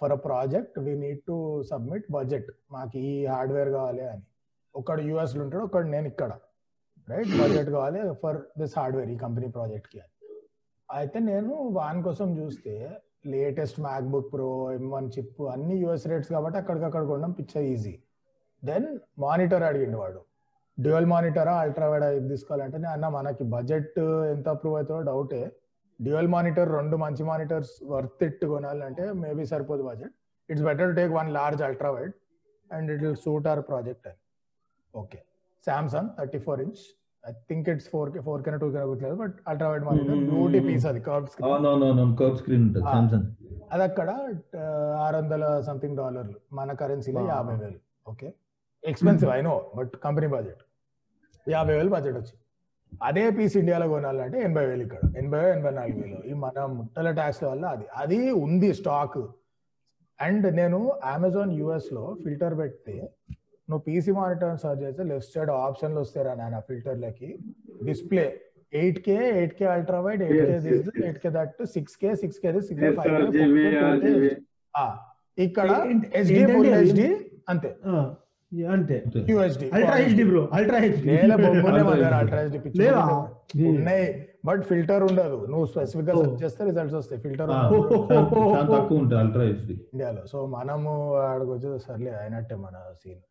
For a project we need to submit budget. మాకు ఈ హార్డ్వేర్ కావాలి అని. ఒకడు యుఎస్లో ఉంటాడు ఒకడు నేను ఇక్కడ. రైట్? బడ్జెట్ కావాలి ఫర్ దిస్ హార్డ్వేర్ ఈ కంపెనీ ప్రాజెక్ట్కి అయితే నేను వాన్ కోసం చూస్తే latest MacBook Pro M one chip అన్ని యుఎస్ రేట్స్ కాబట్టి అక్కడికక్కడ కొనడం పిచ్చ ఈజీ. దెన్ మానిటర్ అడిగిండు వాడు. డ్యూయల్ మానిటరా అల్ట్రా వైడ్ ఇది తీసుకోవాలంటే నేను అన్న మనకి బడ్జెట్ ఎంత అప్రూవ్ అవుతుందో డౌటే. డ్యూయల్ మానిటర్ రెండు మంచి మానిటర్స్ వర్త్ ఇట్ కొనాలంటే మేబీ సరిపోదు budget it's better to take one large ultra wide and it will suit our project అని okay Samsung thirty four inch I think it's four K four K two K గుర్తులేదు but ultra wide monitor mm, piece. అది కర్వ్ స్క్రీన్ కర్వ్ స్క్రీన్ ఉంటుంది అది అక్కడ ఆరు వందల సంథింగ్ డాలర్లు మన కరెన్సీలో. యాభై వేలు. Okay expensive I know but company budget యాభై వేలు బడ్జెట్ వచ్చి. అదే పీస్ ఇండియాలో కొనాలంటే ఎనభై వేలు ఇక్కడ. ఎనభై ఎనభై నాలుగు వేలు. ఈ మన ముట్టల ట్యాక్స్ వల్ల అది. అది ఉంది స్టాక్ అండ్ నేను అమెజాన్ యుఎస్లో ఫిల్టర్ పెడితే నువ్వు పీసీ మానిటర్ సర్చ్ చేస్తే లెఫ్ట్ సైడ్ ఆప్షన్లు వస్తారా నాన్న ఫిల్టర్లకి display eight K eight K ultra wide eight K this. Eight K that six K six K six K RGB ఇక్కడ హెచ్డి ఫుల్? హెచ్డి అంతే. ఆ, అంతే. USD ultra HD bro ultra HD ultra HD ఉన్నాయి బట్ ఫిల్టర్ ఉండదు. నువ్వు స్పెసిఫిక్గా. సెర్చ్ చేస్తే రిజల్ట్స్ వస్తాయి. ఫిల్టర్ తక్కువ ఉంటుంది అల్ట్రా హెచ్డి ఇండియాలో. సో మనము ఆడకు వచ్చేది సర్లే అయినట్టే మన సీన్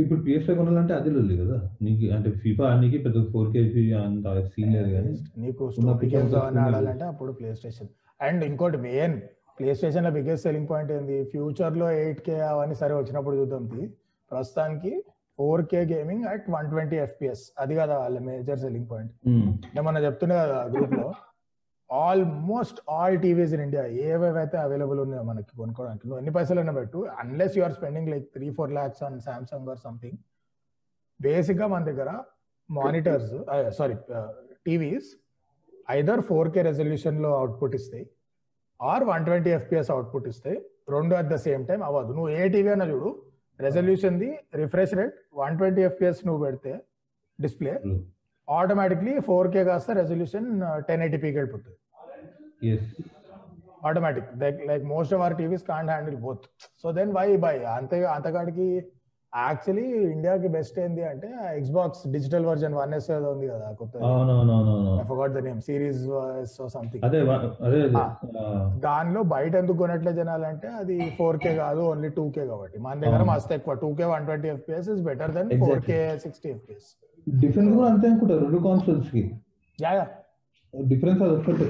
ఇప్పుడు పిఎస్ఐ కొనాలంటే అది లేదు కదా? నీకు అంటే ఫిఫా అన్నికి పెద్ద ఫోర్ కే అంత సీన్ లేదు కానీ నీకు. ఆడాలంటే అప్పుడు ప్లే స్టేషన్ అండ్ ఇంకోటి మెయిన్ ప్లే స్టేషన్లో బిగ్గెస్ట్ సెల్లింగ్ పాయింట్ ఏంది? ఫ్యూచర్లో ఎయిట్ కే అవన్నీ సరే వచ్చినప్పుడు చూద్దాం. ప్రస్తుతానికి four K gaming at one twenty FPS అది కదా వాళ్ళ మేజర్ సెల్లింగ్ పాయింట్ ఉమ్, ఏమన్నా చెప్తున్నా కదా గ్రూప్లో almost all TVs in India ఏవేవైతే అవైలబుల్ ఉన్నాయో మనకి కొనుక్కోవడానికి నువ్వు ఎన్ని పైసలు పెట్టు unless you are spending like three four lakhs on Samsung or something బేసిక్గా మన దగ్గర monitors sorry TVs either four K రెజల్యూషన్లో output ఇస్తాయి or one twenty FPS output ఇస్తాయి రెండు అట్ ద సేమ్ టైం అవ్వదు. నువ్వు ఏ టీవీ అన్నా చూడు resolution the refresh rate one twenty FPS నువ్వు పెడితే డిస్ప్లే. ఆటోమేటిక్లీ ఫోర్ కే కాస్త రెజల్యూషన్ టెన్ ఎయిటీపీకి వెళ్ళిపోతుంది. Automatic like like most of our TVs can't handle both so then why buy అంతే అంతకాడికి యాక్చువల్లీ ఇండియాకి బెస్ట్ ఏంది అంటే Xbox digital version one S ఏదో ఉంది కదా కొత్త forgot the name series something దానిలో బయట ఎందుకు కొనట్లే జనాలంటే అది ఫోర్ కే కాదు ఓన్లీ టూ కే కాబట్టి. మన దగ్గర. మస్తు ఎక్కువ two K one twenty FPS is better than four. K sixty FPS difference కూడా అంతే అనుకుంటా రెండు కాన్సోల్స్కి. యా డిఫరెన్స్ అది ఒక్కటే.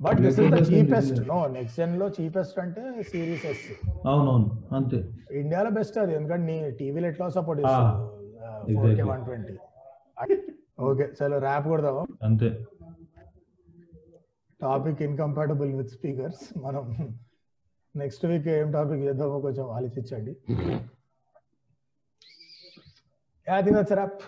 But this is the cheapest. No next జెన్లో cheapest అంటే సిరీస్ ఎస్ అవునవును అంతే. ఇండియాలో బెస్ట్ అది. ఎందుకంటే నీ టీవీలో ఎట్లా support exactly. One twenty okay చలో ర్యాప్ కొడదాము? అంతే. టాపిక్ ఇన్కంపాటబుల్ విత్ స్పీకర్స్ మనం నెక్స్ట్ వీక్ ఏం టాపిక్ చేద్దామో కొంచెం ఆలోచించండి. Yeah దినొచ్చు rap